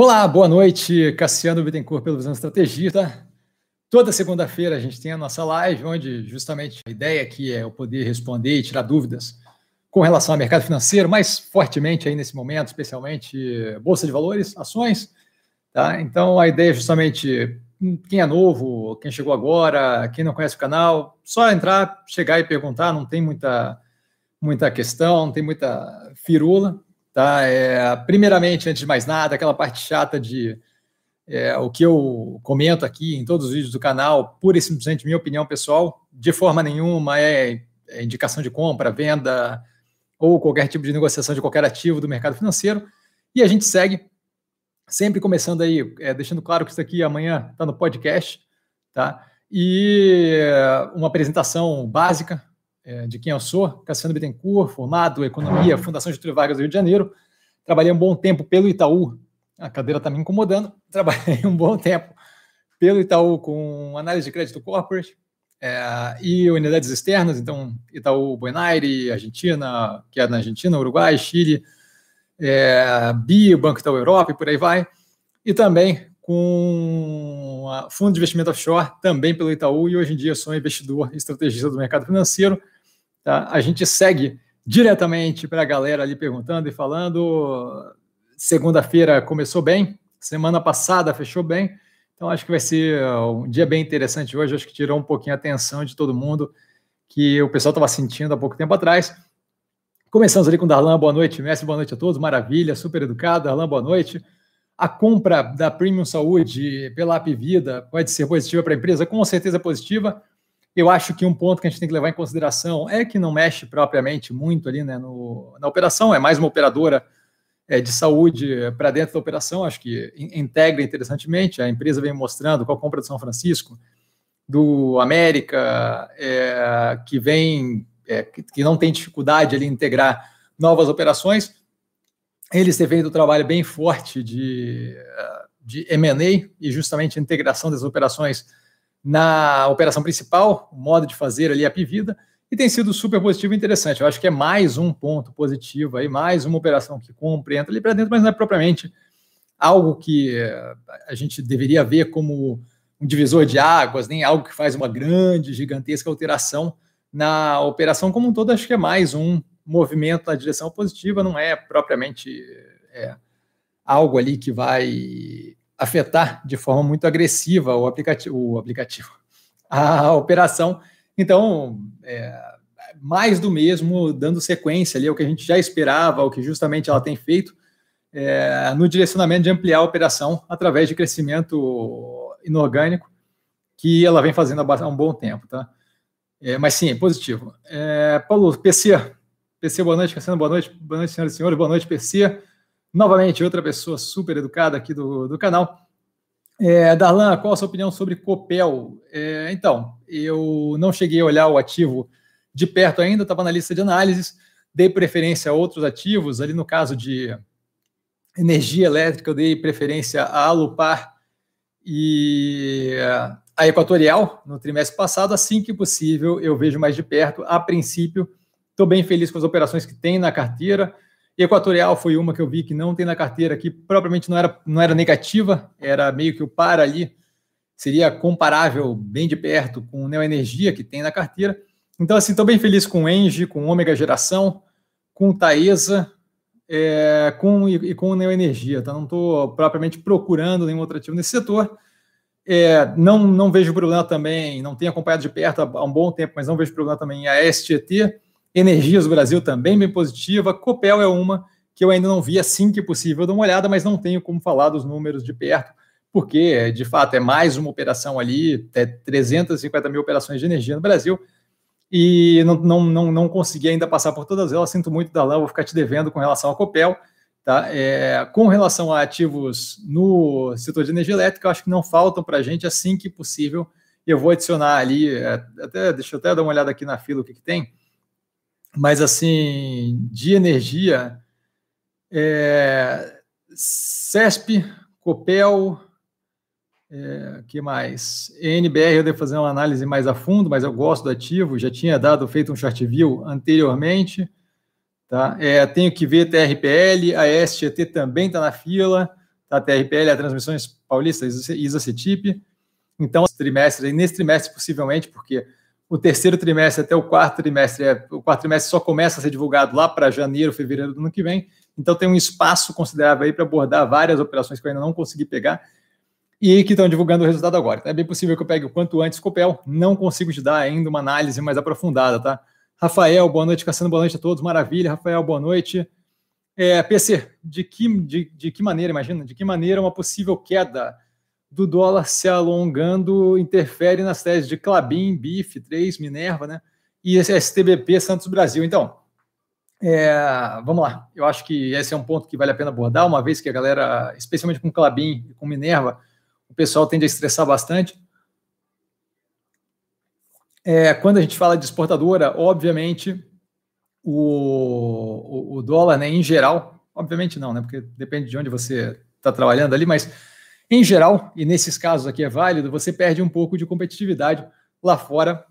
Olá, boa noite. Cassiano Bittencourt pelo Visão Estratégia. Tá? Toda segunda-feira a gente tem a nossa live, onde justamente a ideia aqui é eu poder responder e tirar dúvidas com relação ao mercado financeiro, mais fortemente aí nesse momento, especialmente Bolsa de Valores, ações. Tá? Então a ideia é justamente quem é novo, quem chegou agora, quem não conhece o canal, só entrar, chegar e perguntar, não tem muita, muita questão, não tem muita firula. Tá? É, primeiramente, antes de mais nada, aquela parte chata de é, o que eu comento aqui em todos os vídeos do canal, pura e simplesmente minha opinião pessoal, de forma nenhuma é, é indicação de compra, venda ou qualquer tipo de negociação de qualquer ativo do mercado financeiro. E a gente segue sempre começando aí, é, deixando claro que isso aqui amanhã está no podcast, tá? E uma apresentação básica é, de quem eu sou, Cassiano Bittencourt, formado em Economia, Fundação Getúlio Vargas do Rio de Janeiro. Trabalhei um bom tempo pelo Itaú, a cadeira está me incomodando. Trabalhei um bom tempo pelo Itaú com análise de crédito corporate é, e unidades externas, então Itaú Buenaire, Argentina, que é na Argentina, Uruguai, Chile, é, BI, Banco Itaú Europa e por aí vai. E também com fundo de investimento offshore, também pelo Itaú, e hoje em dia sou investidor e estrategista do mercado financeiro. Tá? A gente segue diretamente para a galera ali perguntando e falando. Segunda-feira começou bem, semana passada fechou bem, então acho que vai ser um dia bem interessante hoje. Acho que tirou um pouquinho a atenção de todo mundo que o pessoal estava sentindo há pouco tempo atrás. Começamos ali com o Darlan, boa noite, Messi, boa noite a todos, maravilha, super educado, Darlan, boa noite. A compra da Premium Saúde pela App Vida pode ser positiva para a empresa? Com certeza positiva. Eu acho que um ponto que a gente tem que levar em consideração é que não mexe propriamente muito ali né, no, na operação, é mais uma operadora é, de saúde para dentro da operação, acho que integra interessantemente. A empresa vem mostrando com a compra do São Francisco, do América, é, que vem, é, que não tem dificuldade ali em integrar novas operações. Eles têm feito um trabalho bem forte de, de M&A e justamente integração das operações na operação principal, o modo de fazer ali a Pivida, e tem sido super positivo e interessante. Eu acho que é mais um ponto positivo aí, mais uma operação que compra entra ali para dentro, mas não é propriamente algo que eh, a gente deveria ver como um divisor de águas, nem algo que faz uma grande, gigantesca alteração na operação como um todo. Acho que é mais um movimento na direção positiva, não é propriamente é, algo ali que vai afetar de forma muito agressiva o aplicativo, o aplicativo a operação. Então, é, mais do mesmo, dando sequência ali ao que a gente já esperava, ao que justamente ela tem feito, é, no direcionamento de ampliar a operação através de crescimento inorgânico que ela vem fazendo há um bom tempo, tá? É, mas sim, positivo. É, Paulo, PC, PC, boa noite, Cassiano, boa noite, boa noite, senhoras e senhores, boa noite, PC. Novamente, outra pessoa super educada aqui do, do canal. É, Darlan, qual a sua opinião sobre Copel? É, então, eu não cheguei a olhar o ativo de perto ainda, estava na lista de análises, dei preferência a outros ativos, ali no caso de energia elétrica, eu dei preferência a Alupar e a Equatorial no trimestre passado. Assim que possível, eu vejo mais de perto. A princípio, estou bem feliz com as operações que tem na carteira. Equatorial foi uma que eu vi que não tem na carteira, que propriamente não era, não era negativa, era meio que o par ali, seria comparável bem de perto com o Neoenergia que tem na carteira. Então, assim, estou bem feliz com o Engie, com o Ômega Geração, com o Taesa é, com, e, e, com o Neoenergia. Tá? Não estou propriamente procurando nenhum outro ativo nesse setor. É, não, não vejo problema também, não tenho acompanhado de perto há, um bom tempo, mas não vejo problema também em ASTT Energias Brasil também bem positiva. Copel é uma que eu ainda não vi assim que possível dar uma olhada, mas não tenho como falar dos números de perto, porque de fato é mais uma operação ali, é 350 mil operações de energia no Brasil, e não, não, não, não consegui ainda passar por todas elas. Sinto muito, Dalan, vou ficar te devendo com relação a Copel. Tá? É, com relação a ativos no setor de energia elétrica, eu acho que não faltam para a gente assim que possível. Eu vou adicionar ali, é, até, deixa eu até dar uma olhada aqui na fila o que, que tem mas assim, de energia, é, CESP, Copel, é, que mais? NBR eu devo fazer uma análise mais a fundo, mas eu gosto do ativo, já tinha dado feito um short view anteriormente. Tá? É, tenho que ver TRPL, a SGT também está na fila, tá? TRPL a Transmissões Paulistas Isacetip. Então, trimestre, nesse trimestre possivelmente, porque o terceiro trimestre até o quarto trimestre, é, o quarto trimestre só começa a ser divulgado lá para janeiro, fevereiro do ano que vem. Então tem um espaço considerável aí para abordar várias operações que eu ainda não consegui pegar e que estão divulgando o resultado agora. Então, é bem possível que eu pegue o quanto antes Copel. Não consigo te dar ainda uma análise mais aprofundada, tá? Rafael, boa noite, Cassiano, boa noite a todos. Maravilha, Rafael, boa noite. É, PC, de que, de, de que maneira, imagina, de que maneira uma possível queda do dólar se alongando interfere nas teses de Clabin, BIF, 3, Minerva, né? E esse STBP Santos Brasil. Então, é, vamos lá. Eu acho que esse é um ponto que vale a pena abordar, uma vez que a galera, especialmente com Clabin e com Minerva, o pessoal tende a estressar bastante. É, quando a gente fala de exportadora, obviamente, o, o, o dólar, né, em geral, obviamente não, né, porque depende de onde você está trabalhando ali, mas em geral, e nesses casos aqui é válido, você perde um pouco de competitividade lá fora,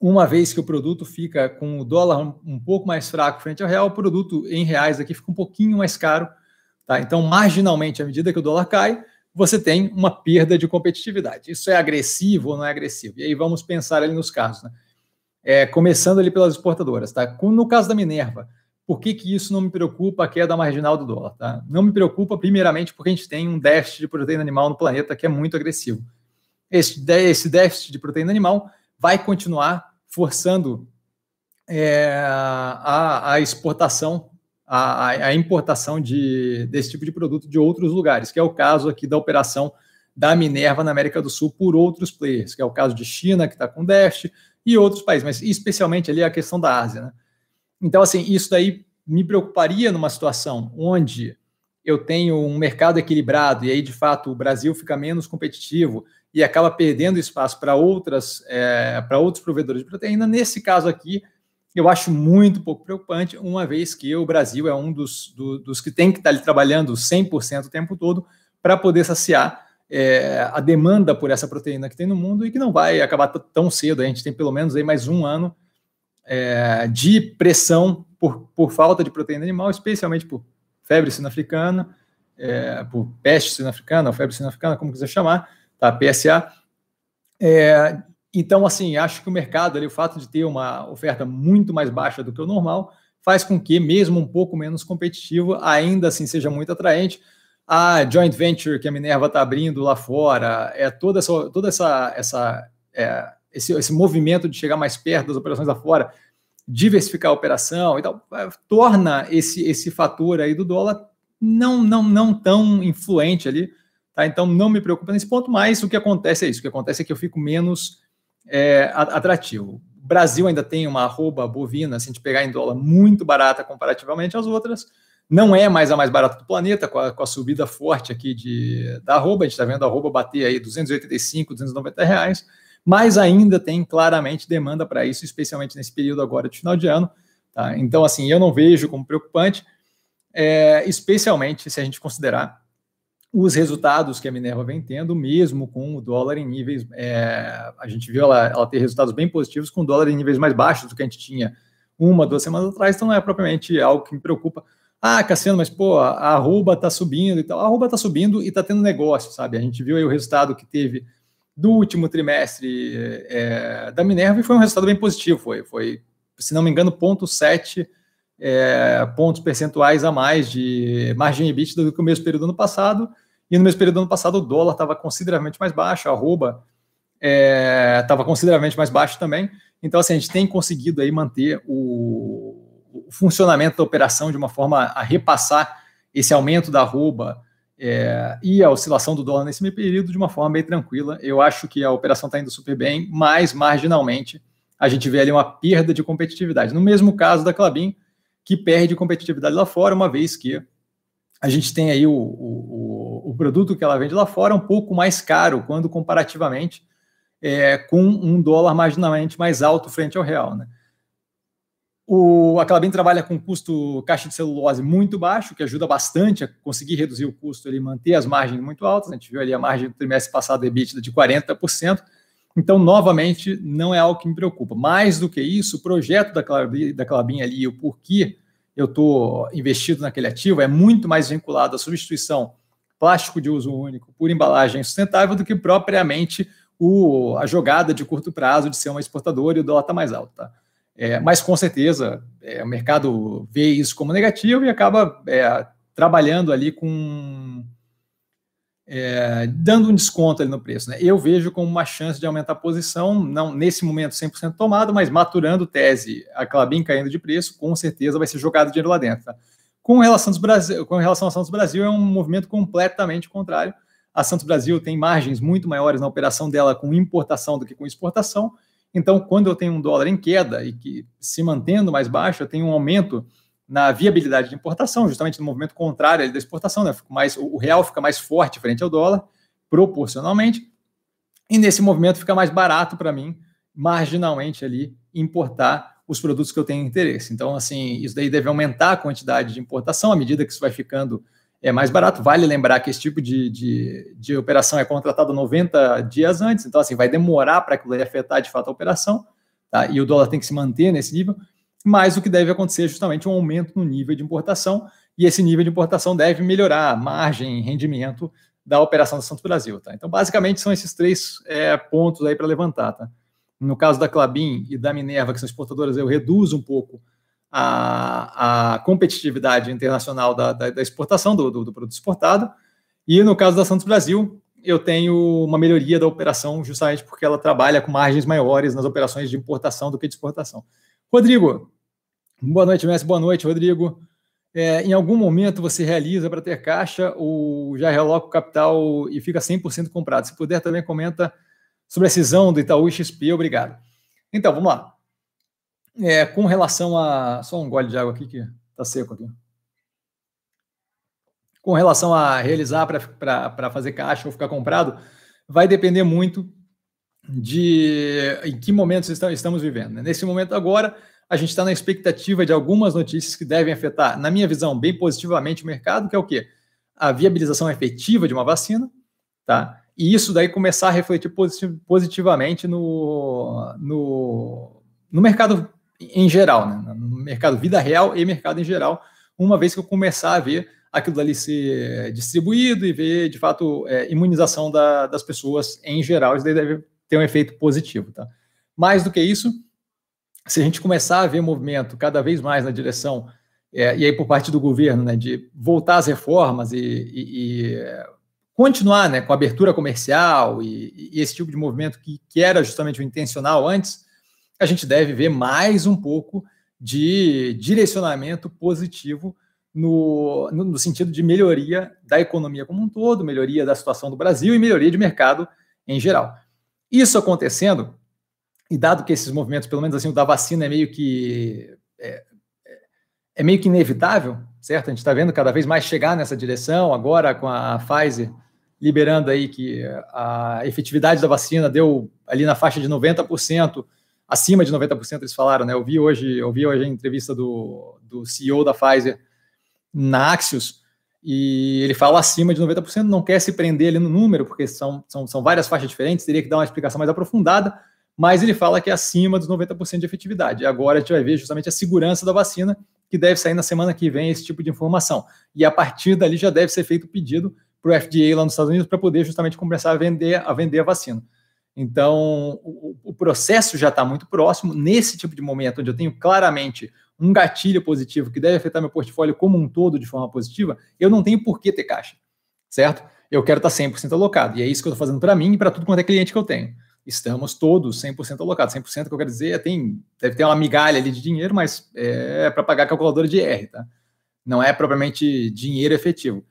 uma vez que o produto fica com o dólar um, pouco mais fraco frente ao real, o produto em reais aqui fica um pouquinho mais caro. Tá? Então, marginalmente, à medida que o dólar cai, você tem uma perda de competitividade. Isso é agressivo ou não é agressivo? E aí vamos pensar ali nos casos. Né? É, começando ali pelas exportadoras. Tá? No caso da Minerva, por que, que isso não me preocupa a queda marginal do dólar? Tá? Não me preocupa, primeiramente, porque a gente tem um déficit de proteína animal no planeta que é muito agressivo. Esse, esse déficit de proteína animal vai continuar forçando é, a, a, exportação, a, a, importação de, desse tipo de produto de outros lugares, que é o caso aqui da operação da Minerva na América do Sul por outros players, que é o caso de China, que está com déficit, e outros países, mas especialmente ali a questão da Ásia. Né? Então, assim, isso daí me preocuparia numa situação onde eu tenho um mercado equilibrado e aí, de fato, o Brasil fica menos competitivo e acaba perdendo espaço para outras é, para outros provedores de proteína. Nesse caso aqui, eu acho muito pouco preocupante, uma vez que o Brasil é um dos, do, dos que tem que estar trabalhando 100% o tempo todo para poder saciar é, a demanda por essa proteína que tem no mundo e que não vai acabar tão cedo. A gente tem pelo menos aí mais um ano é, de pressão por, por falta de proteína animal, especialmente por febre sino-africana, é, por peste sino-africana, ou febre sino-africana, como quiser chamar, tá? PSA. É, então, assim, acho que o mercado, ali, o fato de ter uma oferta muito mais baixa do que o normal, faz com que, mesmo um pouco menos competitivo, ainda assim seja muito atraente. A joint venture que a Minerva está abrindo lá fora, é toda essa, toda essa, essa é, esse, esse movimento de chegar mais perto das operações lá fora, diversificar a operação e tal, é, torna esse, esse fator aí do dólar não, não, não tão influente ali, tá? Então não me preocupa nesse ponto, mas o que acontece é isso, o que acontece é que eu fico menos é, atrativo. O Brasil ainda tem uma arroba bovina, se a gente pegar em dólar, muito barata comparativamente às outras, não é mais a mais barata do planeta, com a, com a subida forte aqui de, da arroba, a gente está vendo a arroba bater aí 285, 290 reais, mas ainda tem claramente demanda para isso, especialmente nesse período agora de final de ano. Tá? Então, assim, eu não vejo como preocupante, é, especialmente se a gente considerar os resultados que a Minerva vem tendo, mesmo com o dólar em níveis. É, a gente viu ela, ela, ter resultados bem positivos com o dólar em níveis mais baixos do que a gente tinha uma, duas semanas atrás, então não é propriamente algo que me preocupa. Ah, Cassiano, mas pô, a arroba está subindo e tal. A arroba está subindo e está tendo negócio, sabe? A gente viu aí o resultado que teve do último trimestre é, da Minerva e foi um resultado bem positivo. Foi, foi se não me engano, 0,7 é, pontos percentuais a mais de margem EBITDA do que o mesmo período do ano passado. E no mesmo período do ano passado o dólar estava consideravelmente mais baixo, a arroba estava é, consideravelmente mais baixo também. Então, assim, a gente tem conseguido aí manter o, o funcionamento da operação de uma forma a repassar esse aumento da arroba é, e a oscilação do dólar nesse período de uma forma bem tranquila. Eu acho que a operação está indo super bem, mas marginalmente a gente vê ali uma perda de competitividade. No mesmo caso da Clabin, que perde competitividade lá fora, uma vez que a gente tem aí o, o, o produto que ela vende lá fora um pouco mais caro, quando comparativamente é, com um dólar marginalmente mais alto frente ao real. Né? O, a Clabin trabalha com custo caixa de celulose muito baixo, que ajuda bastante a conseguir reduzir o custo e manter as margens muito altas. A gente viu ali a margem do trimestre passado EBITDA de 40%. Então, novamente, não é algo que me preocupa. Mais do que isso, o projeto da Clabin, da Clabin ali, o porquê eu estou investido naquele ativo, é muito mais vinculado à substituição plástico de uso único por embalagem sustentável do que propriamente o, a jogada de curto prazo de ser uma exportadora e o dólar está mais alto. Tá? É, mas com certeza é, o mercado vê isso como negativo e acaba é, trabalhando ali com é, dando um desconto ali no preço. Né? Eu vejo como uma chance de aumentar a posição, não nesse momento 100% tomado, mas maturando tese, a Clabin caindo de preço, com certeza vai ser jogado dinheiro lá dentro. Tá? Com, relação Brasil, com relação a Santos Brasil, é um movimento completamente contrário. A Santos Brasil tem margens muito maiores na operação dela com importação do que com exportação. Então, quando eu tenho um dólar em queda e que se mantendo mais baixo, eu tenho um aumento na viabilidade de importação, justamente no movimento contrário da exportação, né? mais, o real fica mais forte frente ao dólar, proporcionalmente, e nesse movimento fica mais barato para mim, marginalmente ali, importar os produtos que eu tenho interesse. Então, assim, isso daí deve aumentar a quantidade de importação à medida que isso vai ficando é, mais barato. Vale lembrar que esse tipo de, de, de operação é contratado 90 dias antes, então, assim, vai demorar para aquilo afetar de fato a operação, tá? e o dólar tem que se manter nesse nível mas o que deve acontecer é justamente um aumento no nível de importação, e esse nível de importação deve melhorar a margem, rendimento da operação da Santos Brasil. Tá? Então, basicamente, são esses três é, pontos aí para levantar. Tá? No caso da Clabin e da Minerva, que são exportadoras, eu reduzo um pouco a, a competitividade internacional da, da, da exportação do, do, do, produto exportado. E no caso da Santos Brasil, eu tenho uma melhoria da operação justamente porque ela trabalha com margens maiores nas operações de importação do que de exportação. Rodrigo, Boa noite, mestre. Boa noite, Rodrigo. É, em algum momento você realiza para ter caixa ou já reloca o capital e fica 100% comprado? Se puder, também comenta sobre a cisão do Itaú XP. Obrigado. Então, vamos lá. É, com relação a. Só um gole de água aqui que está seco aqui. Com relação a realizar para fazer caixa ou ficar comprado, vai depender muito de em que momentos estamos vivendo. Né? Nesse momento agora, a gente está na expectativa de algumas notícias que devem afetar, na minha visão, bem positivamente o mercado, que é o quê? A viabilização efetiva de uma vacina, tá? E isso daí começar a refletir positivamente no, no, no mercado em geral, né? no mercado vida real e mercado em geral, uma vez que eu começar a ver aquilo dali ser distribuído e ver, de fato, é, imunização da, das pessoas em geral, isso daí deve ter um efeito positivo, tá? Mais do que isso, se a gente começar a ver movimento cada vez mais na direção, é, e aí por parte do governo, né, de voltar às reformas e, e, e continuar né, com a abertura comercial e, e, esse tipo de movimento que, que era justamente o intencional antes, a gente deve ver mais um pouco de direcionamento positivo no, no, sentido de melhoria da economia como um todo, melhoria da situação do Brasil e melhoria de mercado em geral. Isso acontecendo, e dado que esses movimentos, pelo menos assim, o da vacina é meio que é, é meio que inevitável, certo? A gente está vendo cada vez mais chegar nessa direção, agora com a Pfizer liberando aí que a efetividade da vacina deu ali na faixa de 90%, acima de 90% eles falaram, né? Eu vi hoje, eu vi hoje a entrevista do, do CEO da Pfizer na Axios, e ele fala acima de 90%, não quer se prender ali no número, porque são, são, são várias faixas diferentes, teria que dar uma explicação mais aprofundada, mas ele fala que é acima dos 90% de efetividade. Agora a gente vai ver justamente a segurança da vacina, que deve sair na semana que vem esse tipo de informação. E a partir dali já deve ser feito o pedido para o FDA lá nos Estados Unidos para poder justamente começar a vender a, vender a vacina. Então, o, o processo já está muito próximo. Nesse tipo de momento, onde eu tenho claramente um gatilho positivo que deve afetar meu portfólio como um todo de forma positiva, eu não tenho por que ter caixa, certo? Eu quero estar 100% alocado. E é isso que eu estou fazendo para mim e para tudo quanto é cliente que eu tenho estamos todos 100% alocados. 100% que eu quero dizer é tem, deve ter uma migalha ali de dinheiro, mas é para pagar a calculadora de R, tá? Não é propriamente dinheiro efetivo.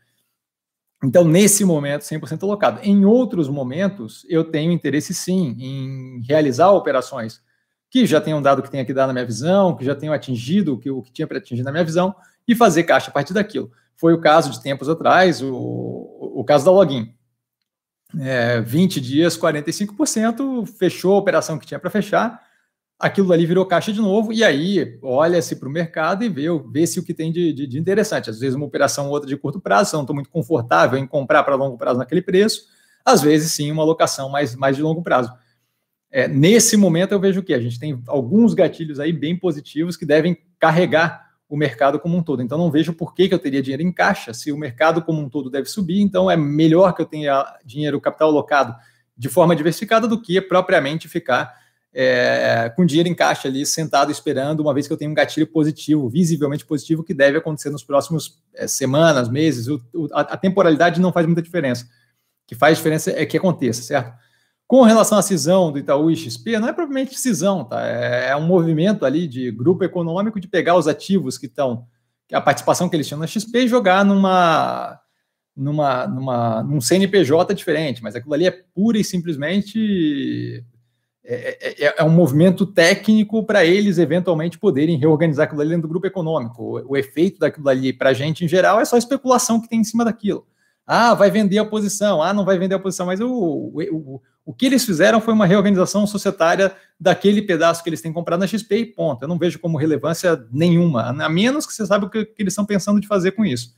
Então, nesse momento, 100% alocado. Em outros momentos, eu tenho interesse sim em realizar operações que já tenham dado o que tenha que dar na minha visão, que já tenham atingido o que, o que tinha para atingir na minha visão e fazer caixa a partir daquilo. Foi o caso de tempos atrás, o, o caso da Login é, 20 dias, 45%, fechou a operação que tinha para fechar, aquilo ali virou caixa de novo, e aí olha-se para o mercado e vê, vê se o que tem de, de, de, interessante. Às vezes uma operação ou outra de curto prazo, eu não estou muito confortável em comprar para longo prazo naquele preço, às vezes sim uma alocação mais, mais de longo prazo. É, nesse momento eu vejo que a gente tem alguns gatilhos aí bem positivos que devem carregar o mercado como um todo. Então, não vejo por que, que eu teria dinheiro em caixa se o mercado como um todo deve subir. Então, é melhor que eu tenha dinheiro, capital alocado de forma diversificada do que propriamente ficar é, com dinheiro em caixa ali, sentado esperando, uma vez que eu tenho um gatilho positivo, visivelmente positivo, que deve acontecer nos próximos é, semanas, meses. O, o, a, temporalidade não faz muita diferença. O que faz diferença é que aconteça, certo? Com relação à cisão do Itaú e XP, não é propriamente cisão, tá? É, é um movimento ali de grupo econômico de pegar os ativos que estão, a participação que eles tinham na XP e jogar numa, numa, numa, num CNPJ diferente, mas aquilo ali é pura e simplesmente é, é, é, é um movimento técnico para eles eventualmente poderem reorganizar aquilo ali dentro do grupo econômico. O, o efeito daquilo ali para a gente em geral é só especulação que tem em cima daquilo. Ah, vai vender a posição, ah, não vai vender a posição, mas o, o, o que eles fizeram foi uma reorganização societária daquele pedaço que eles têm comprado na XP e ponto. Eu não vejo como relevância nenhuma, a menos que você saiba o que, que eles estão pensando de fazer com isso.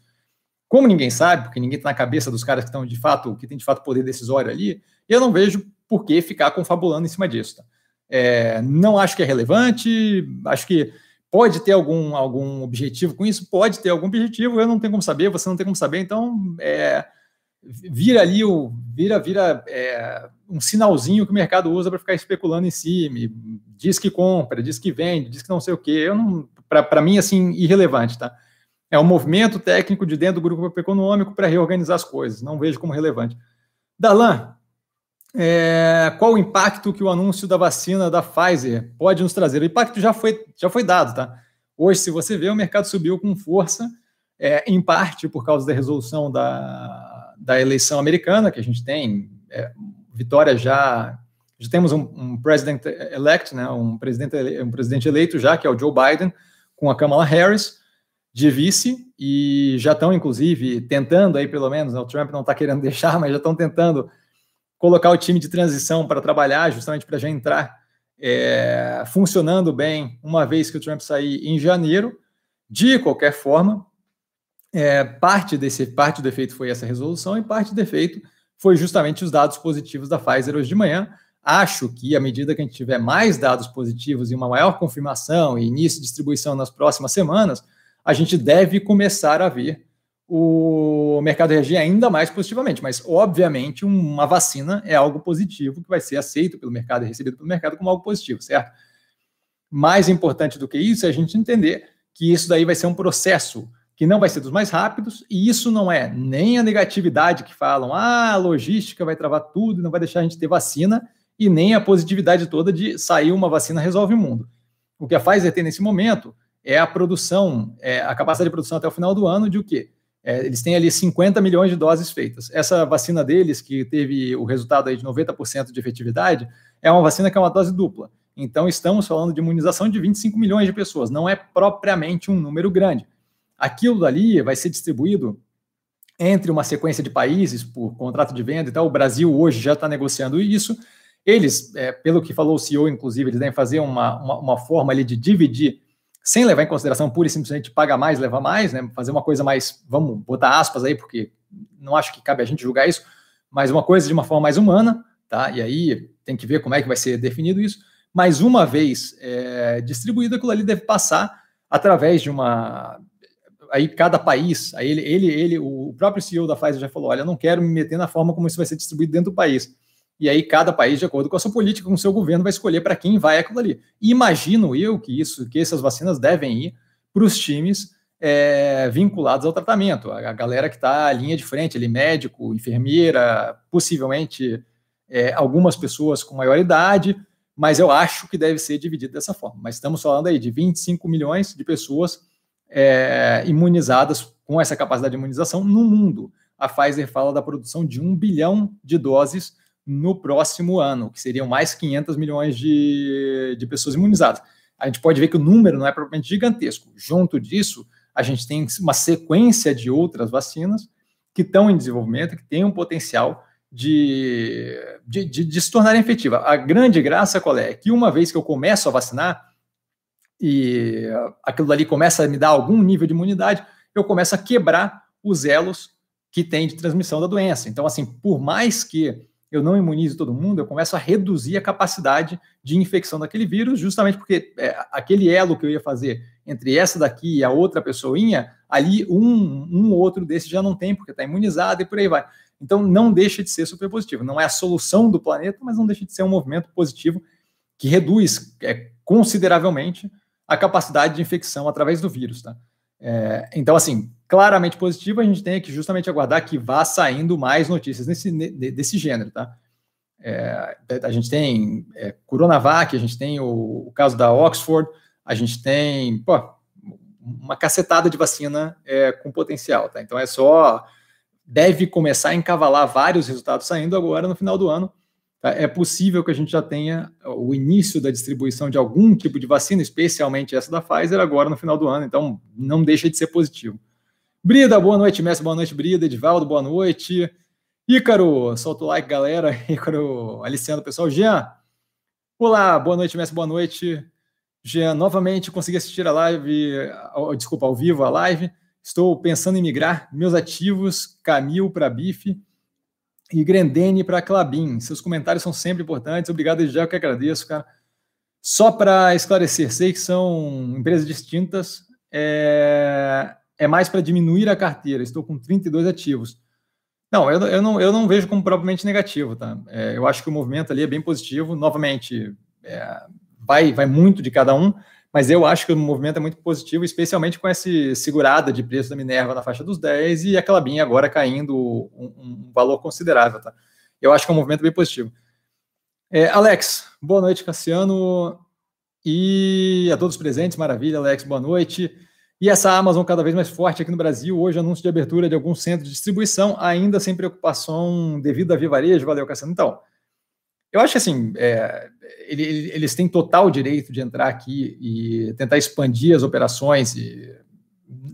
Como ninguém sabe, porque ninguém está na cabeça dos caras que estão de fato, que tem de fato poder decisório ali, eu não vejo por que ficar confabulando em cima disso. Tá? É, não acho que é relevante, acho que pode ter algum, algum objetivo com isso, pode ter algum objetivo, eu não tenho como saber, você não tem como saber, então é, vira ali o vira vira é, um sinalzinho que o mercado usa para ficar especulando em cima, diz que compra, diz que vende, diz que não sei o que. Para mim assim irrelevante, tá? É um movimento técnico de dentro do grupo econômico para reorganizar as coisas. Não vejo como relevante. Darlan, é, qual o impacto que o anúncio da vacina da Pfizer pode nos trazer? O impacto já foi, já foi dado, tá? Hoje, se você vê, o mercado subiu com força, é, em parte por causa da resolução da, da eleição americana, que a gente tem é, vitória já. Já temos um, um elect, né, um, presidente, um presidente eleito já, que é o Joe Biden, com a Kamala Harris de vice, e já estão, inclusive, tentando aí, pelo menos, né, o Trump não está querendo deixar, mas já estão tentando colocar o time de transição para trabalhar, justamente para já entrar é, funcionando bem, uma vez que o Trump sair em janeiro. De qualquer forma, é, parte desse parte do efeito foi essa resolução e parte do efeito foi justamente os dados positivos da Pfizer hoje de manhã. Acho que à medida que a gente tiver mais dados positivos e uma maior confirmação e início de distribuição nas próximas semanas, a gente deve começar a ver o mercado reagir ainda mais positivamente. Mas, obviamente, uma vacina é algo positivo que vai ser aceito pelo mercado e recebido pelo mercado como algo positivo, certo? Mais importante do que isso é a gente entender que isso daí vai ser um processo que não vai ser dos mais rápidos, e isso não é nem a negatividade que falam, ah, a logística vai travar tudo e não vai deixar a gente ter vacina, e nem a positividade toda de sair uma vacina resolve o mundo. O que a Pfizer tem nesse momento é a produção, é a capacidade de produção até o final do ano de o quê? É, eles têm ali 50 milhões de doses feitas. Essa vacina deles, que teve o resultado aí de 90% de efetividade, é uma vacina que é uma dose dupla. Então, estamos falando de imunização de 25 milhões de pessoas, não é propriamente um número grande. Aquilo dali vai ser distribuído entre uma sequência de países por contrato de venda e tal. O Brasil hoje já está negociando isso. Eles, é, pelo que falou o CEO, inclusive, eles devem fazer uma, uma, uma, forma ali de dividir, sem levar em consideração pura e simplesmente pagar mais, levar mais, né? Fazer uma coisa mais, vamos botar aspas aí, porque não acho que cabe a gente julgar isso, mas uma coisa de uma forma mais humana, tá? E aí tem que ver como é que vai ser definido isso. Mas uma vez é, distribuído, aquilo ali deve passar através de uma aí cada país, aí ele, ele, ele, o próprio CEO da Pfizer já falou, olha, não quero me meter na forma como isso vai ser distribuído dentro do país. E aí cada país, de acordo com a sua política, com o seu governo, vai escolher para quem vai aquilo ali. Imagino eu que isso, que essas vacinas devem ir para os times é, vinculados ao tratamento, a, a galera que está à linha de frente, ali, médico, enfermeira, possivelmente é, algumas pessoas com maior idade, mas eu acho que deve ser dividido dessa forma. Mas estamos falando aí de 25 milhões de pessoas é, imunizadas com essa capacidade de imunização no mundo. A Pfizer fala da produção de um bilhão de doses no próximo ano, que seriam mais 500 milhões de, de pessoas imunizadas. A gente pode ver que o número não é propriamente gigantesco. Junto disso, a gente tem uma sequência de outras vacinas que estão em desenvolvimento, que têm um potencial de, de, de, de se tornarem efetiva. A grande graça qual é? é? Que uma vez que eu começo a vacinar, e aquilo ali começa a me dar algum nível de imunidade, eu começo a quebrar os elos que tem de transmissão da doença. Então, assim, por mais que eu não imunizo todo mundo, eu começo a reduzir a capacidade de infecção daquele vírus, justamente porque é, aquele elo que eu ia fazer entre essa daqui e a outra pessoinha, ali um, um outro desse já não tem, porque está imunizado e por aí vai. Então não deixa de ser super positivo. Não é a solução do planeta, mas não deixa de ser um movimento positivo que reduz é, consideravelmente a capacidade de infecção através do vírus. Tá? É, então, assim, claramente positivo, a gente tem que justamente aguardar que vá saindo mais notícias nesse, desse gênero, tá? É, a gente tem é, Coronavac, a gente tem o, o, caso da Oxford, a gente tem pô, uma cacetada de vacina é, com potencial, tá? Então é só deve começar a encavalar vários resultados saindo agora no final do ano. Tá? É possível que a gente já tenha o início da distribuição de algum tipo de vacina, especialmente essa da Pfizer, agora no final do ano. Então não deixa de ser positivo. Brida, boa noite, mestre, boa noite, Brida, Edivaldo, boa noite. Ícaro, solta o like, galera. Ícaro, aliciando o pessoal. Jean, olá, boa noite, mestre, boa noite. Jean, novamente consegui assistir a live, desculpa, ao vivo a live. Estou pensando em migrar meus ativos Camil para BIF e Grendene para Clabin. Seus comentários são sempre importantes. Obrigado, eu que agradeço, cara. Só para esclarecer, sei que são empresas distintas. É é mais para diminuir a carteira. Estou com 32 ativos. Não eu, eu não, eu não vejo como propriamente negativo, tá? É, eu acho que o movimento ali é bem positivo. Novamente, é, vai, vai muito de cada um, mas eu acho que o movimento é muito positivo, especialmente com essa segurada de preço da Minerva na faixa dos 10 e aquela BIM agora caindo um, um valor considerável, tá? Eu acho que é um movimento bem positivo. É, Alex, boa noite, Cassiano. E a todos presentes, maravilha, Alex, boa noite. E essa Amazon cada vez mais forte aqui no Brasil, hoje anúncio de abertura de algum centro de distribuição, ainda sem preocupação devido a vivarejo, valeu, Cassiano. Então, eu acho que assim, é, eles têm total direito de entrar aqui e tentar expandir as operações, e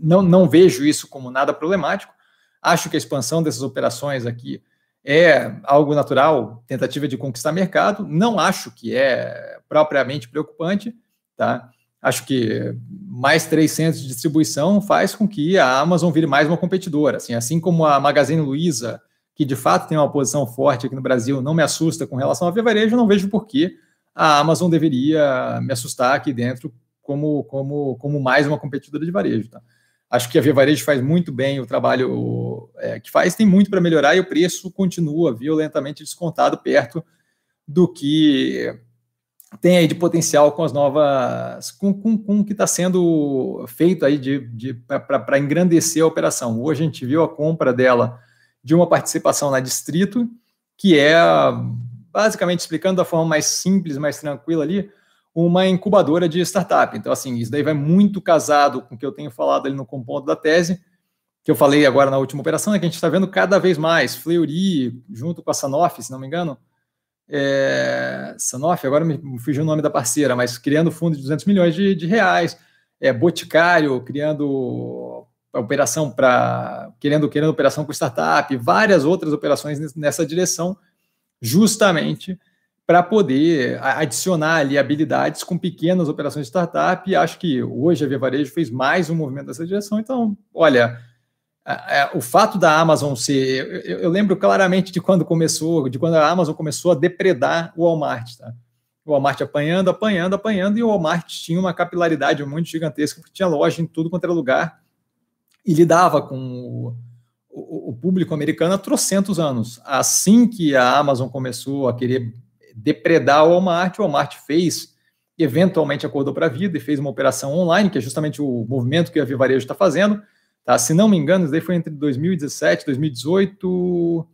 não, não vejo isso como nada problemático. Acho que a expansão dessas operações aqui é algo natural, tentativa de conquistar mercado. Não acho que é propriamente preocupante, tá? Acho que mais três centros de distribuição faz com que a Amazon vire mais uma competidora. Assim, assim como a Magazine Luiza, que de fato tem uma posição forte aqui no Brasil, não me assusta com relação ao Via Varejo, não vejo por que a Amazon deveria me assustar aqui dentro como, como, como mais uma competidora de varejo. Tá? Acho que a Via Varejo faz muito bem o trabalho é, que faz, tem muito para melhorar e o preço continua violentamente descontado perto do que tem aí de potencial com as novas, com, com, com o que está sendo feito aí de, de para engrandecer a operação. Hoje a gente viu a compra dela de uma participação na Distrito, que é, basicamente explicando da forma mais simples, mais tranquila ali, uma incubadora de startup. Então, assim, isso daí vai muito casado com o que eu tenho falado ali no compondo da tese, que eu falei agora na última operação, é que a gente está vendo cada vez mais Fleury, junto com a Sanofi, se não me engano, é, Sanofi, agora me fugiu o nome da parceira, mas criando fundo de 200 milhões de, de reais, é, Boticário criando operação para querendo querendo operação com startup, várias outras operações nessa direção, justamente para poder adicionar ali habilidades com pequenas operações de startup. E acho que hoje a Via Varejo fez mais um movimento nessa direção. Então, olha, o fato da Amazon ser. Eu, eu, lembro claramente de quando começou, de quando a Amazon começou a depredar o Walmart. Tá? O Walmart apanhando, apanhando, apanhando, e o Walmart tinha uma capilaridade muito gigantesca, porque tinha loja em tudo quanto era lugar e lidava com o, o, o público americano há trocentos anos. Assim que a Amazon começou a querer depredar o Walmart, o Walmart fez eventualmente acordou para a vida e fez uma operação online, que é justamente o movimento que a Vivarejo está fazendo Tá? Se não me engano, isso daí foi entre 2017 e 2018.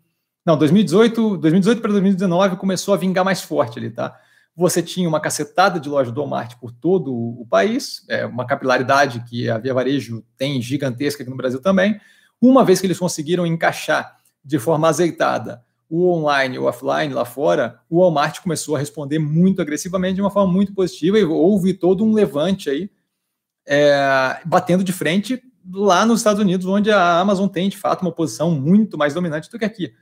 Não, 2018, 2018 para 2019 começou a vingar mais forte ali, tá? Você tinha uma cacetada de loja do Walmart por todo o país, é uma capilaridade que a Via Varejo tem gigantesca aqui no Brasil também. Uma vez que eles conseguiram encaixar de forma azeitada o online e o offline lá fora, o Walmart começou a responder muito agressivamente de uma forma muito positiva e houve todo um levante aí, é, batendo de frente lá nos Estados Unidos, onde a Amazon tem, de fato, uma posição muito mais dominante do que aqui.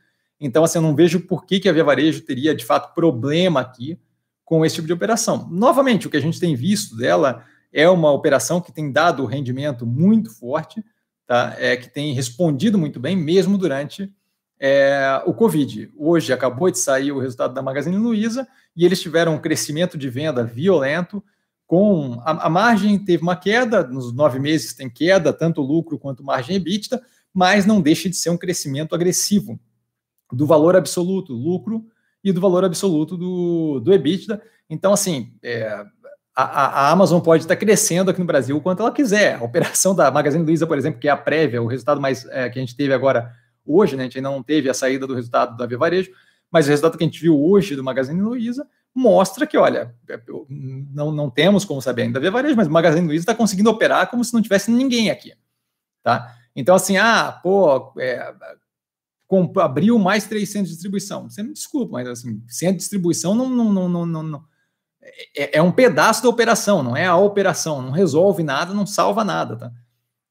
Então, assim, eu não vejo por que, que a Via Varejo teria, de fato, problema aqui com esse tipo de operação. Novamente, o que a gente tem visto dela é uma operação que tem dado rendimento muito forte, tá? é, que tem respondido muito bem, mesmo durante é, o Covid. Hoje acabou de sair o resultado da Magazine Luiza e eles tiveram um crescimento de venda violento, com a, a, margem teve uma queda, nos nove meses tem queda, tanto lucro quanto margem EBITDA, mas não deixa de ser um crescimento agressivo do valor absoluto, lucro, e do valor absoluto do, do EBITDA. Então, assim, é, a, a, Amazon pode estar crescendo aqui no Brasil o quanto ela quiser. A operação da Magazine Luiza, por exemplo, que é a prévia, o resultado mais é, que a gente teve agora hoje, né, a gente ainda não teve a saída do resultado da Via Varejo, mas o resultado que a gente viu hoje do Magazine Luiza mostra que, olha, não, não temos como saber ainda da Via Varejo, mas o Magazine Luiza está conseguindo operar como se não tivesse ninguém aqui, tá? Então, assim, ah, pô, é, abriu mais três centros de distribuição. Você me desculpa, mas assim, centro de distribuição não, não, não, não, não, não é, é, um pedaço da operação, não é a operação, não resolve nada, não salva nada, tá?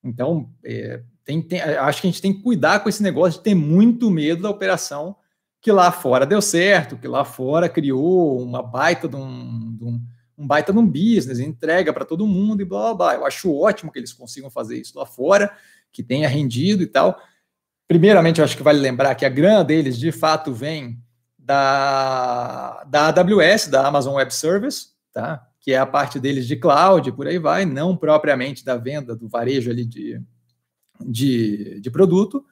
Então, é, tem, tem, acho que a gente tem que cuidar com esse negócio de ter muito medo da operação que lá fora deu certo, que lá fora criou uma baita de um, de um, um baita de um business, entrega para todo mundo e blá, blá blá. Eu acho ótimo que eles consigam fazer isso lá fora, que tenha rendido e tal. Primeiramente, eu acho que vale lembrar que a grana deles de fato vem da, da AWS, da Amazon Web Service, tá? que é a parte deles de cloud, por aí vai, não propriamente da venda do varejo ali de, de, de produto,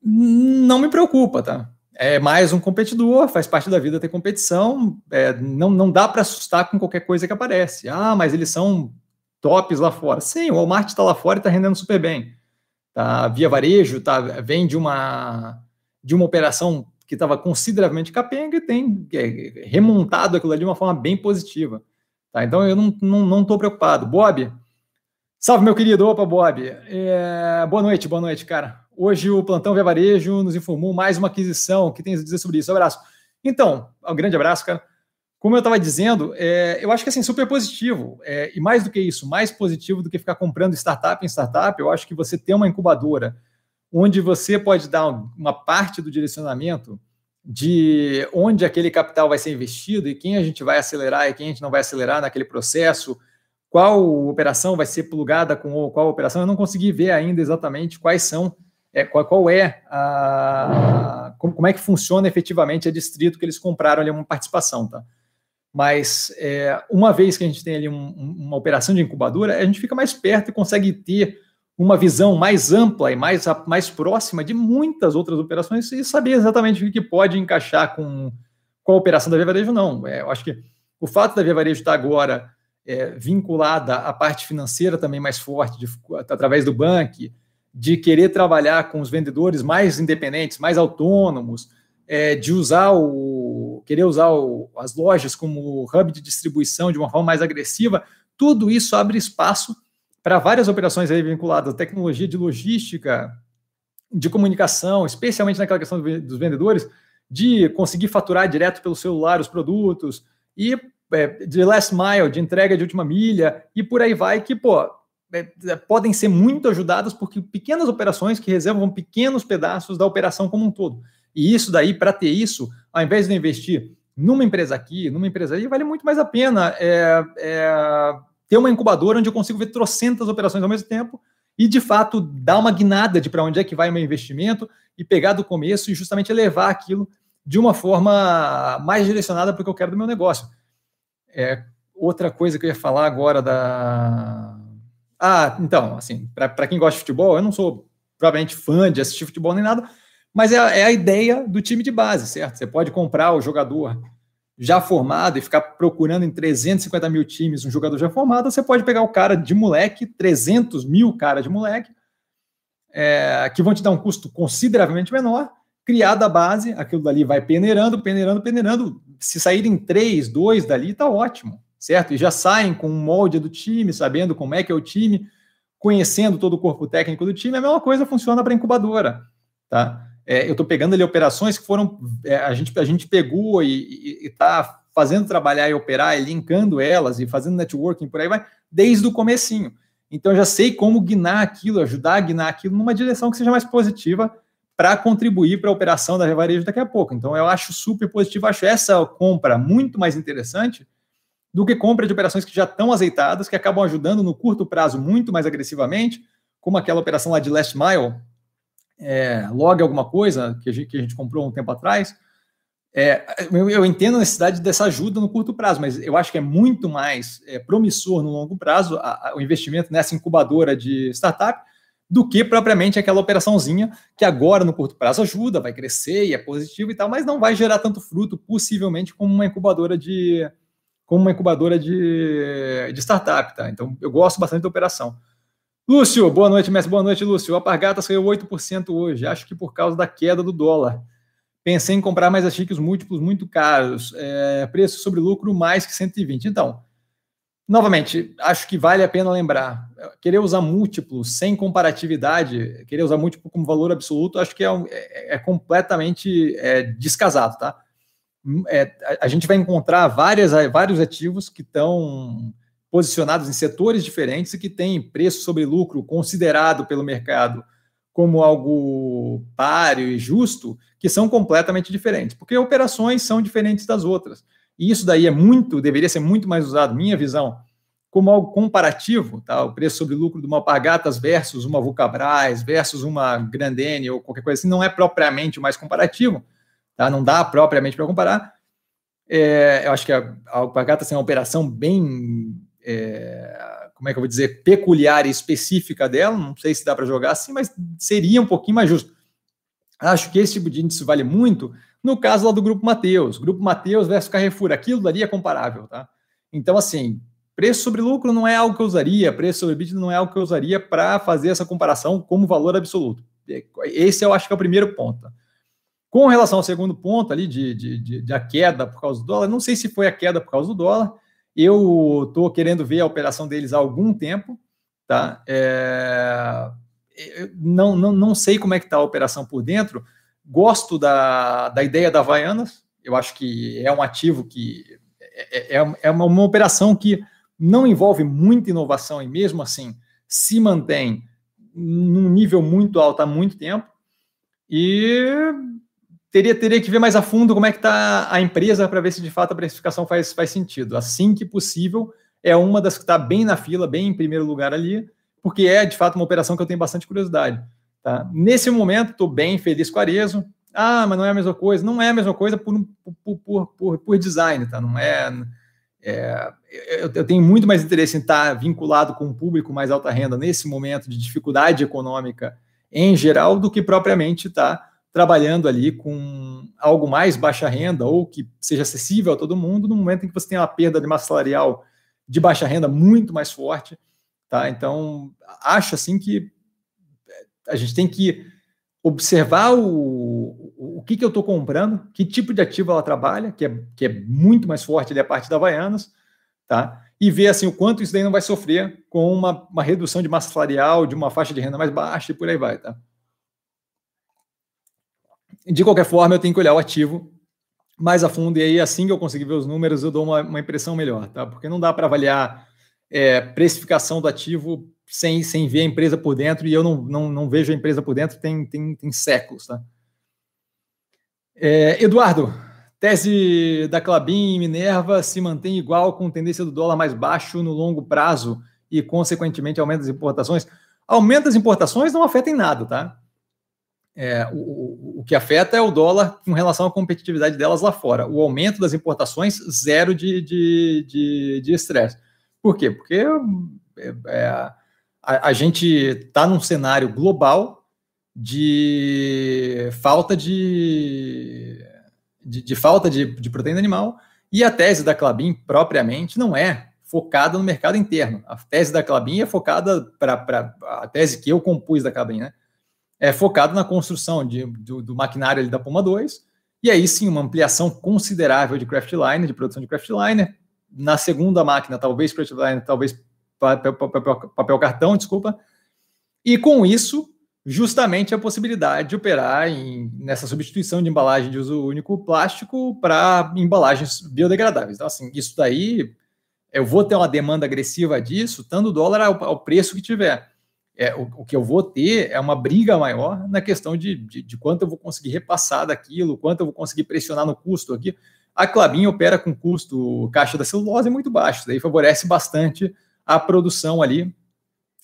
não me preocupa, tá? É mais um competidor, faz parte da vida ter competição, é, não, não dá para assustar com qualquer coisa que aparece. Ah, mas eles são tops lá fora. Sim, o Walmart está lá fora e está rendendo super bem. Tá? Via Varejo tá, vem de uma, de uma operação que estava consideravelmente capenga e tem é, remontado aquilo ali de uma forma bem positiva. Tá? Então eu não estou não, não preocupado. Bob, Salve, meu querido. Opa, Bob. É... Boa noite, boa noite, cara. Hoje o Plantão Via Varejo nos informou mais uma aquisição. O que tem a dizer sobre isso? Um abraço. Então, um grande abraço, cara. Como eu estava dizendo, é, eu acho que assim, super positivo. É, e mais do que isso, mais positivo do que ficar comprando startup em startup, eu acho que você ter uma incubadora onde você pode dar uma parte do direcionamento de onde aquele capital vai ser investido e quem a gente vai acelerar e quem a gente não vai acelerar naquele processo, qual operação vai ser plugada com qual operação, eu não consegui ver ainda exatamente quais são, é, qual, qual, é a, como, como, é que funciona efetivamente a distrito que eles compraram ali uma participação, tá? Mas é, uma vez que a gente tem ali um, uma operação de incubadora, a gente fica mais perto e consegue ter uma visão mais ampla e mais, mais próxima de muitas outras operações e saber exatamente o que pode encaixar com, com a operação da Via Varejo, não. É, eu acho que o fato da Via Varejo estar agora é, vinculada à parte financeira também mais forte, de, através do banco, de querer trabalhar com os vendedores mais independentes, mais autônomos, é, de usar o querer usar o, as lojas como hub de distribuição de uma forma mais agressiva, tudo isso abre espaço para várias operações aí vinculadas à tecnologia de logística, de comunicação, especialmente naquela questão dos vendedores, de conseguir faturar direto pelo celular os produtos e é, de last mile, de entrega de última milha, e por aí vai, que, pô, podem ser muito ajudadas por pequenas operações que reservam pequenos pedaços da operação como um todo. E isso daí, para ter isso, ao invés de investir numa empresa aqui, numa empresa ali, vale muito mais a pena é, é, ter uma incubadora onde eu consigo ver trocentas operações ao mesmo tempo e, de fato, dar uma guinada de para onde é que vai o meu investimento e pegar do começo e justamente levar aquilo de uma forma mais direcionada para o que eu quero do meu negócio. É, outra coisa que eu ia falar agora da. Ah, então, assim, para quem gosta de futebol, eu não sou provavelmente fã de assistir futebol nem nada, mas é, é, a ideia do time de base, certo? Você pode comprar o jogador já formado e ficar procurando em 350 mil times um jogador já formado, você pode pegar o cara de moleque, 300 mil cara de moleque, é, que vão te dar um custo consideravelmente menor, criar da base, aquilo dali vai peneirando, peneirando, peneirando. Se saírem três, dois dali, tá ótimo, certo? E já saem com um molde do time, sabendo como é que é o time, conhecendo todo o corpo técnico do time. A mesma coisa funciona para incubadora, tá? É, eu estou pegando ali operações que foram é, a gente a gente pegou e está fazendo trabalhar e operar e linkando elas e fazendo networking por aí vai desde o comecinho. Então eu já sei como guinar aquilo, ajudar a guinar aquilo numa direção que seja mais positiva para contribuir para a operação da Revarejo daqui a pouco. Então, eu acho super positivo, acho essa compra muito mais interessante do que compra de operações que já estão azeitadas, que acabam ajudando no curto prazo muito mais agressivamente, como aquela operação lá de Last Mile, é, log alguma coisa que a, gente, que a gente comprou um tempo atrás, é, eu, eu, entendo a necessidade dessa ajuda no curto prazo, mas eu acho que é muito mais é, promissor no longo prazo a, a, o investimento nessa incubadora de startup do que propriamente aquela operaçãozinha que agora no curto prazo ajuda, vai crescer e é positivo e tal, mas não vai gerar tanto fruto possivelmente como uma incubadora de como uma incubadora de, de startup, tá? Então eu gosto bastante da operação. Lúcio, boa noite, mestre. Boa noite, Lúcio. Pargata saiu 8% hoje, acho que por causa da queda do dólar. Pensei em comprar, mas achei que os múltiplos muito caros. É, preço sobre lucro mais que 120. Então, novamente, acho que vale a pena lembrar. Querer usar múltiplos sem comparatividade, querer usar múltiplo como valor absoluto, acho que é, é, é completamente é, descasado, tá? É, a, a gente vai encontrar várias, vários ativos que estão posicionados em setores diferentes e que têm preço sobre lucro considerado pelo mercado como algo páreo e justo, que são completamente diferentes, porque operações são diferentes das outras. E isso daí é muito, deveria ser muito mais usado, minha visão, como algo comparativo, tá? O preço sobre lucro de uma Pagatas versus uma Vulcabras versus uma Grandene ou qualquer coisa assim, não é propriamente o mais comparativo, tá? Não dá propriamente para comparar. É, eu acho que a, a Alpagatas tem uma operação bem é, como é que eu vou dizer, peculiar e específica dela, não sei se dá para jogar assim, mas seria um pouquinho mais justo. Acho que esse tipo de índice vale muito no caso lá do Grupo Mateus. Grupo Mateus versus Carrefour, aquilo daria é comparável, tá? Então, assim, preço sobre lucro não é algo que eu usaria, preço sobre EBITDA não é algo que eu usaria para fazer essa comparação como valor absoluto. Esse eu acho que é o primeiro ponto. Tá? Com relação ao segundo ponto ali de, de, de, de a queda por causa do dólar, não sei se foi a queda por causa do dólar, eu estou querendo ver a operação deles há algum tempo, tá? É, não, não, não sei como é que está a operação por dentro. Gosto da, da ideia da Havaianas. Eu acho que é um ativo que é, é, é uma, uma operação que não envolve muita inovação e mesmo assim se mantém num nível muito alto há muito tempo. E teria, teria que ver mais a fundo como é que está a empresa para ver se de fato a precificação faz, faz sentido. Assim que possível, é uma das que está bem na fila, bem em primeiro lugar ali, porque é de fato uma operação que eu tenho bastante curiosidade. Tá? Nesse momento, estou bem feliz com a Arezo. Ah, mas não é a mesma coisa. Não é a mesma coisa por, por, por, por, por design, tá? Não é. é eu, eu, tenho muito mais interesse em estar tá vinculado com um público mais alta renda nesse momento de dificuldade econômica em geral do que propriamente estar tá trabalhando ali com algo mais baixa renda ou que seja acessível a todo mundo no momento em que você tem uma perda de massa salarial de baixa renda muito mais forte, tá? Então, acho assim que a gente tem que observar o, o, que, que eu estou comprando, que tipo de ativo ela trabalha, que é, que é muito mais forte ali a parte da Havaianas, tá? E ver assim o quanto isso daí não vai sofrer com uma, uma redução de massa salarial, de uma faixa de renda mais baixa e por aí vai, tá? De qualquer forma, eu tenho que olhar o ativo mais a fundo, e aí, assim que eu conseguir ver os números, eu dou uma, uma impressão melhor, tá? Porque não dá para avaliar é, precificação do ativo sem, sem ver a empresa por dentro, e eu não, não, não vejo a empresa por dentro tem, tem, tem séculos, tá? É, Eduardo, tese da Clabin e Minerva se mantém igual com tendência do dólar mais baixo no longo prazo e, consequentemente, aumento das importações. Aumento das importações não afeta em nada, tá? É, o, o, que afeta é o dólar com relação à competitividade delas lá fora. O aumento das importações, zero de estresse. De, de Por quê? Porque é, é, a, a, gente está num cenário global de falta de, de, de falta de, de, proteína animal e a tese da Clabin propriamente não é focada no mercado interno. A tese da Clabin é focada para a tese que eu compus da Clabin, né? É focado na construção de, do, do maquinário ali da Puma 2, e aí sim, uma ampliação considerável de craftliner, de produção de craftliner. Na segunda máquina, talvez craftliner, talvez papel, papel, papel cartão, desculpa. E com isso, justamente a possibilidade de operar em, nessa substituição de embalagem de uso único plástico para embalagens biodegradáveis. Então, assim, isso daí, eu vou ter uma demanda agressiva disso, tanto o dólar ao, ao preço que tiver é, o, o, que eu vou ter é uma briga maior na questão de, de, de, quanto eu vou conseguir repassar daquilo, quanto eu vou conseguir pressionar no custo aqui. A Clabin opera com custo caixa da celulose muito baixo, daí favorece bastante a produção ali,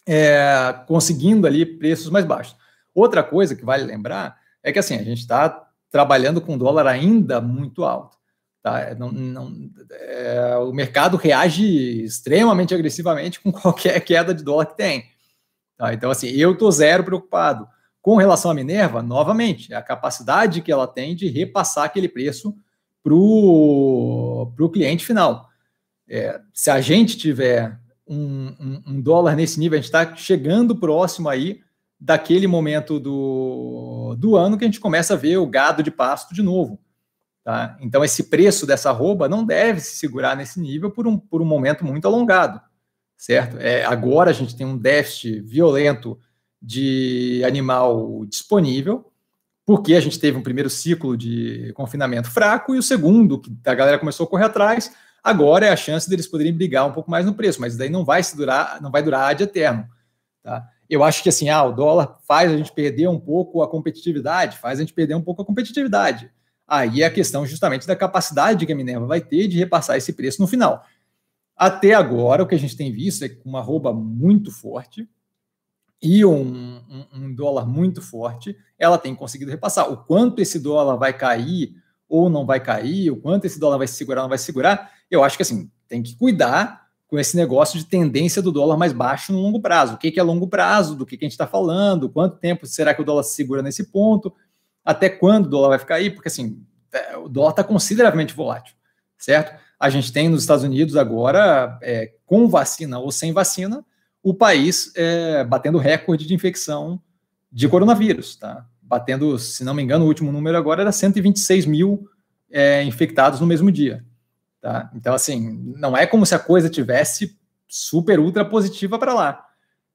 é, conseguindo ali preços mais baixos. Outra coisa que vale lembrar é que assim, a gente está trabalhando com dólar ainda muito alto. Tá? Não, não, é, o mercado reage extremamente agressivamente com qualquer queda de dólar que tem. Tá? Então, assim, eu estou zero preocupado. Com relação à Minerva, novamente, é a capacidade que ela tem de repassar aquele preço para o cliente final. É, se a gente tiver um, um, um, dólar nesse nível, a gente está chegando próximo aí daquele momento do, do ano que a gente começa a ver o gado de pasto de novo. Tá? Então, esse preço dessa roupa não deve se segurar nesse nível por um, por um momento muito alongado, certo? É, agora a gente tem um déficit violento de animal disponível, porque a gente teve um primeiro ciclo de confinamento fraco e o segundo, que a galera começou a correr atrás, agora é a chance deles poderem brigar um pouco mais no preço, mas daí não vai se durar, não vai durar ad eterno. Tá? Eu acho que assim, ah, o dólar faz a gente perder um pouco a competitividade, faz a gente perder um pouco a competitividade. Aí é a questão justamente da capacidade que a Minerva vai ter de repassar esse preço no final. Até agora, o que a gente tem visto é uma rouba muito forte, e um, um, um, dólar muito forte, ela tem conseguido repassar. O quanto esse dólar vai cair ou não vai cair, o quanto esse dólar vai se segurar ou não vai se segurar, eu acho que assim, tem que cuidar com esse negócio de tendência do dólar mais baixo no longo prazo. O que, que é longo prazo, do que, que a gente está falando, quanto tempo será que o dólar se segura nesse ponto, até quando o dólar vai ficar aí, porque assim, é, o dólar está consideravelmente volátil, certo? A gente tem nos Estados Unidos agora, é, com vacina ou sem vacina, o país é, batendo recorde de infecção de coronavírus, tá? Batendo, se não me engano, o último número agora era 126 mil é, infectados no mesmo dia, tá? Então, assim, não é como se a coisa tivesse super ultra positiva para lá.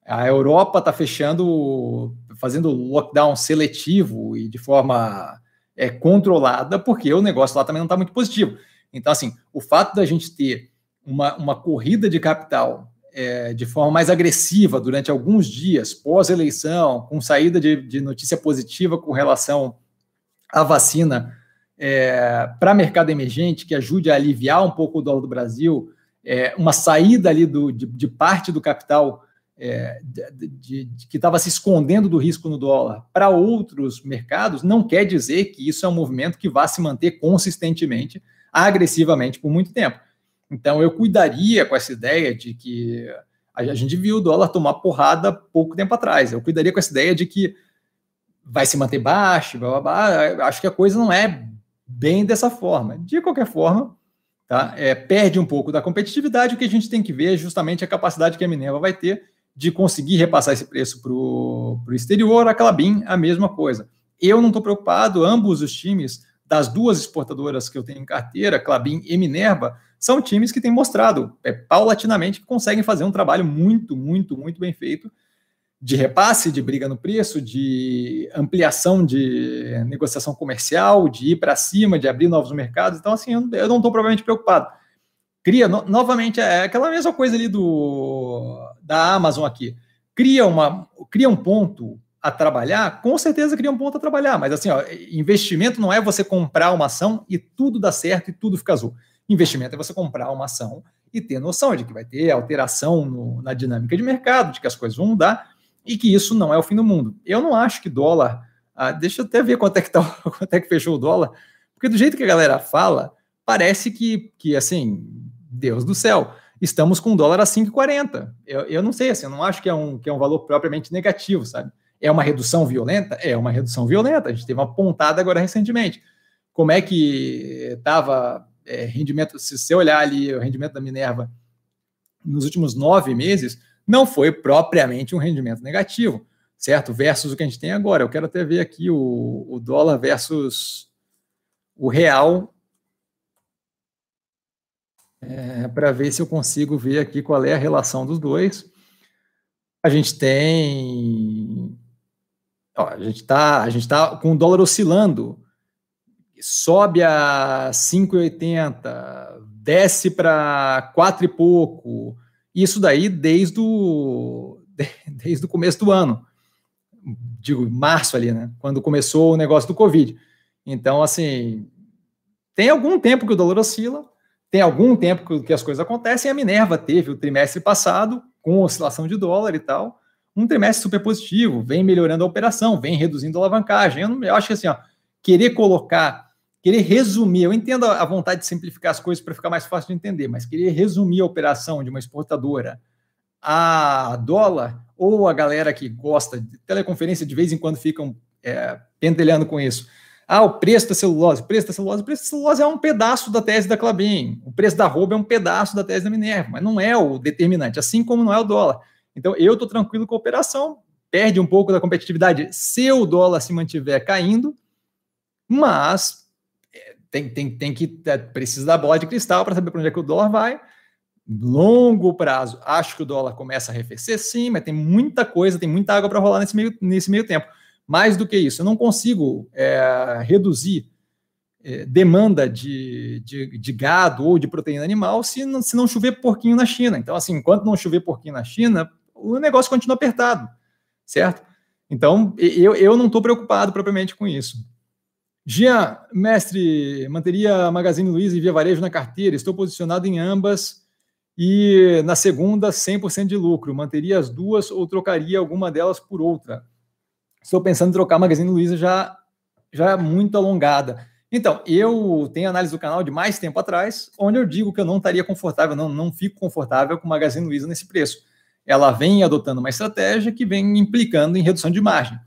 A Europa está fechando, fazendo lockdown seletivo e de forma é, controlada, porque o negócio lá também não está muito positivo. Então, assim, o fato da gente ter uma, uma corrida de capital é, de forma mais agressiva durante alguns dias pós-eleição, com saída de, de, notícia positiva com relação à vacina é, para mercado emergente, que ajude a aliviar um pouco o dólar do Brasil, é, uma saída ali do, de, de parte do capital é, de, de, que estava se escondendo do risco no dólar para outros mercados, não quer dizer que isso é um movimento que vá se manter consistentemente, agressivamente por muito tempo. Então, eu cuidaria com essa ideia de que a gente viu o dólar tomar porrada pouco tempo atrás. Eu cuidaria com essa ideia de que vai se manter baixo, blá, blá, blá. acho que a coisa não é bem dessa forma. De qualquer forma, tá? É, perde um pouco da competitividade. O que a gente tem que ver é justamente a capacidade que a Minerva vai ter de conseguir repassar esse preço para o exterior. A Clabin, a mesma coisa. Eu não estou preocupado, ambos os times das duas exportadoras que eu tenho em carteira, Clabin e Minerva, são times que têm mostrado é, paulatinamente que conseguem fazer um trabalho muito, muito, muito bem feito de repasse, de briga no preço, de ampliação de negociação comercial, de ir para cima, de abrir novos mercados. Então, assim, eu não estou provavelmente preocupado. Cria, no, novamente, é aquela mesma coisa ali do da Amazon aqui. Cria, uma, cria um ponto a trabalhar, com certeza cria um ponto a trabalhar, mas assim, ó, investimento não é você comprar uma ação e tudo dá certo e tudo fica azul. Investimento é você comprar uma ação e ter noção de que vai ter alteração no, na dinâmica de mercado, de que as coisas vão mudar e que isso não é o fim do mundo. Eu não acho que dólar. Ah, deixa eu até ver quanto é que tá, quanto é que fechou o dólar, porque do jeito que a galera fala, parece que, que assim, Deus do céu, estamos com o dólar a 5,40. Eu, eu não sei, assim, eu não acho que é, um, que é um valor propriamente negativo, sabe? É uma redução violenta? É uma redução violenta. A gente teve uma pontada agora recentemente. Como é que estava é, rendimento, se você olhar ali o rendimento da Minerva nos últimos nove meses, não foi propriamente um rendimento negativo, certo? Versus o que a gente tem agora. Eu quero até ver aqui o, o dólar versus o real, é, para ver se eu consigo ver aqui qual é a relação dos dois. A gente tem. Ó, a gente está tá com o dólar oscilando sobe a 5,80, desce para 4 e pouco. Isso daí desde o, desde o começo do ano. Digo, março ali, né? Quando começou o negócio do Covid. Então, assim, tem algum tempo que o dólar oscila, tem algum tempo que as coisas acontecem. A Minerva teve o trimestre passado, com oscilação de dólar e tal, um trimestre super positivo, vem melhorando a operação, vem reduzindo a alavancagem. Eu, não, eu acho que assim, ó, querer colocar, querer resumir, eu entendo a vontade de simplificar as coisas para ficar mais fácil de entender, mas querer resumir a operação de uma exportadora a dólar, ou a galera que gosta de teleconferência de vez em quando ficam é, com isso. Ah, o preço da celulose, o preço da celulose, o preço da celulose é um pedaço da tese da Clabin, o preço da roupa é um pedaço da tese da Minerva, mas não é o determinante, assim como não é o dólar. Então, eu estou tranquilo com a operação, perde um pouco da competitividade se o dólar se mantiver caindo, mas é, tem, tem, tem que é, precisa da bola de cristal para saber para onde é que o dólar vai. Longo prazo, acho que o dólar começa a arrefecer, sim, mas tem muita coisa, tem muita água para rolar nesse meio, nesse meio tempo. Mais do que isso, eu não consigo é, reduzir é, demanda de, de, de, gado ou de proteína animal se não, se não chover porquinho na China. Então, assim, enquanto não chover porquinho na China, o negócio continua apertado, certo? Então, eu, eu não estou preocupado propriamente com isso. Jean, mestre, manteria Magazine Luiza e Via Varejo na carteira. Estou posicionado em ambas e na segunda, 100% de lucro. Manteria as duas ou trocaria alguma delas por outra? estou pensando em trocar Magazine Luiza já, já muito alongada. Então, eu tenho análise do canal de mais tempo atrás, onde eu digo que eu não estaria confortável, não, não fico confortável com Magazine Luiza nesse preço. Ela vem adotando uma estratégia que vem implicando em redução de margem.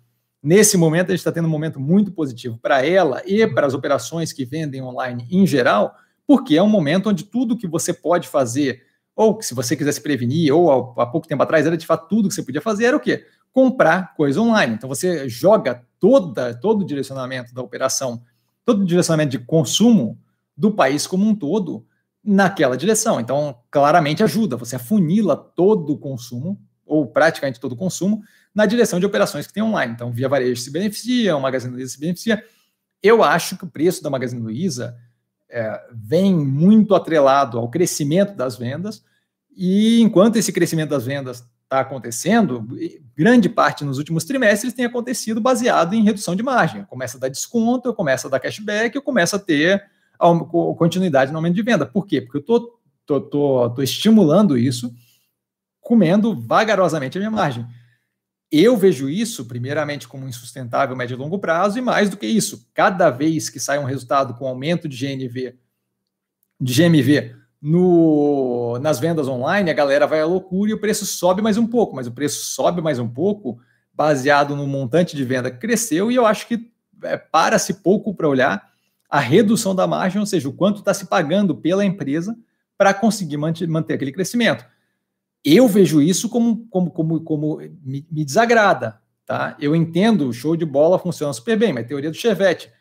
Nesse momento, a gente está tendo um momento muito positivo para ela e para as operações que vendem online em geral, porque é um momento onde tudo que você pode fazer, ou se você quiser se prevenir, ou há pouco tempo atrás era de fato tudo que você podia fazer, era o quê? comprar coisa online. Então você joga toda, todo o direcionamento da operação, todo o direcionamento de consumo do país como um todo naquela direção. Então, claramente ajuda, você afunila todo o consumo, ou praticamente todo o consumo, na direção de operações que tem online. Então, Via Varejo se beneficia, o Magazine Luiza se beneficia. Eu acho que o preço da Magazine Luiza é, vem muito atrelado ao crescimento das vendas, e enquanto esse crescimento das vendas está acontecendo, grande parte nos últimos trimestres tem acontecido baseado em redução de margem. Começa a dar desconto, eu começo a dar cashback, eu começo a ter continuidade no aumento de venda. Por quê? Porque eu estou tô, tô, tô estimulando isso, comendo vagarosamente a minha margem. Eu vejo isso, primeiramente, como insustentável médio e longo prazo, e mais do que isso, cada vez que sai um resultado com aumento de GNV, de GMV no, nas vendas online, a galera vai à loucura e o preço sobe mais um pouco, mas o preço sobe mais um pouco baseado no montante de venda que cresceu, e eu acho que é, para-se pouco para olhar a redução da margem, ou seja, o quanto está se pagando pela empresa para conseguir manter, manter, aquele crescimento. Eu vejo isso como, como, como, como me, me desagrada. Tá? Eu entendo, show de bola funciona super bem, mas teoria do Chevette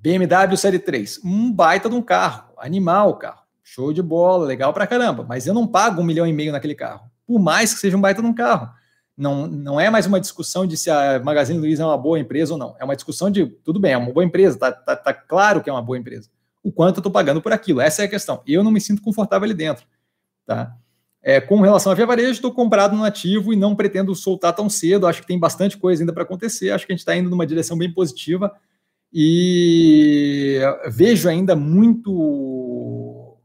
BMW Série 3, um baita de um carro, animal o carro, show de bola, legal pra caramba, mas eu não pago um milhão e meio naquele carro, por mais que seja um baita de um carro. Não, não é mais uma discussão de se a Magazine Luiza é uma boa empresa ou não. É uma discussão de, tudo bem, é uma boa empresa, tá, tá, tá claro que é uma boa empresa. O quanto eu estou pagando por aquilo, essa é a questão. Eu não me sinto confortável ali dentro. Tá? É, com relação a Via Varejo, estou comprado no ativo e não pretendo soltar tão cedo. Acho que tem bastante coisa ainda para acontecer. Acho que a gente está indo numa direção bem positiva e vejo ainda muito.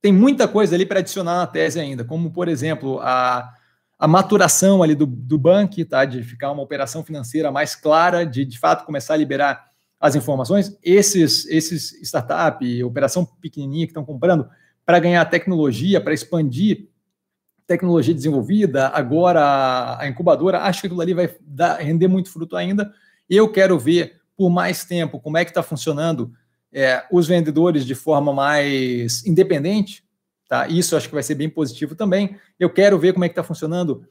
Tem muita coisa ali para adicionar na tese ainda, como, por exemplo, a, a maturação ali do, do banco, tá? De ficar uma operação financeira mais clara, de de fato começar a liberar as informações. Esses, esses startup, operação pequenininha que estão comprando para ganhar tecnologia, para expandir tecnologia desenvolvida, agora a incubadora, acho que aquilo ali vai dar, render muito fruto ainda. Eu quero ver por mais tempo como é que está funcionando é, os vendedores de forma mais independente, tá? Isso acho que vai ser bem positivo também. Eu quero ver como é que está funcionando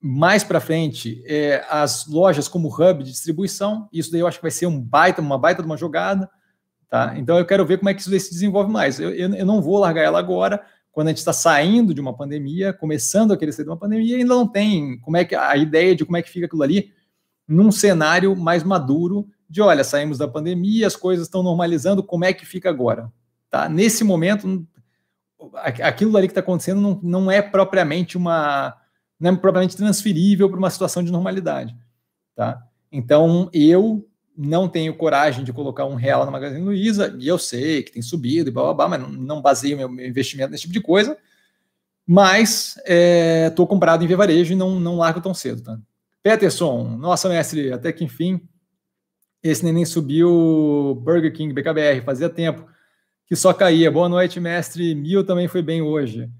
mais para frente é, as lojas como hub de distribuição. Isso daí eu acho que vai ser um baita, uma baita de uma jogada, tá? Então eu quero ver como é que isso se desenvolve mais. Eu, eu, eu não vou largar ela agora. Quando a gente está saindo de uma pandemia, começando a querer sair de uma pandemia, ainda não tem como é que a ideia de como é que fica aquilo ali num cenário mais maduro de olha, saímos da pandemia, as coisas estão normalizando, como é que fica agora? Tá? Nesse momento, aquilo ali que está acontecendo não, não é propriamente uma não é propriamente transferível para uma situação de normalidade. Tá? Então, eu não tenho coragem de colocar um real na Magazine Luiza, e eu sei que tem subido e blá, blá, blá mas não, não baseio meu, investimento nesse tipo de coisa. Mas estou é, comprado em Varejo e não, não largo tão cedo. Tá? Peterson, nossa mestre, até que enfim, esse neném subiu Burger King, BKBR, fazia tempo que só caía. Boa noite, mestre. Mil também foi bem hoje.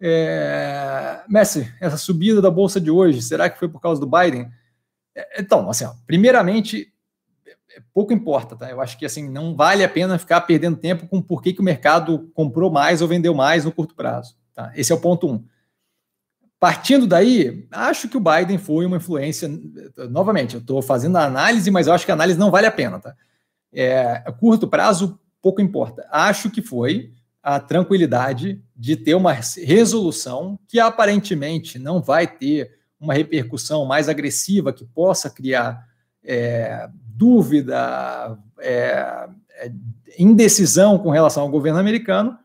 É... Mestre, essa subida da bolsa de hoje, será que foi por causa do Biden? É, então, assim, ó, primeiramente, é, pouco importa, tá? Eu acho que assim não vale a pena ficar perdendo tempo com por que, que o mercado comprou mais ou vendeu mais no curto prazo. Tá? Esse é o ponto um. Partindo daí, acho que o Biden foi uma influência. Novamente, eu estou fazendo a análise, mas eu acho que a análise não vale a pena, tá? É, curto prazo, pouco importa. Acho que foi a tranquilidade de ter uma resolução que aparentemente não vai ter uma repercussão mais agressiva que possa criar é, dúvida, é, é indecisão com relação ao governo americano,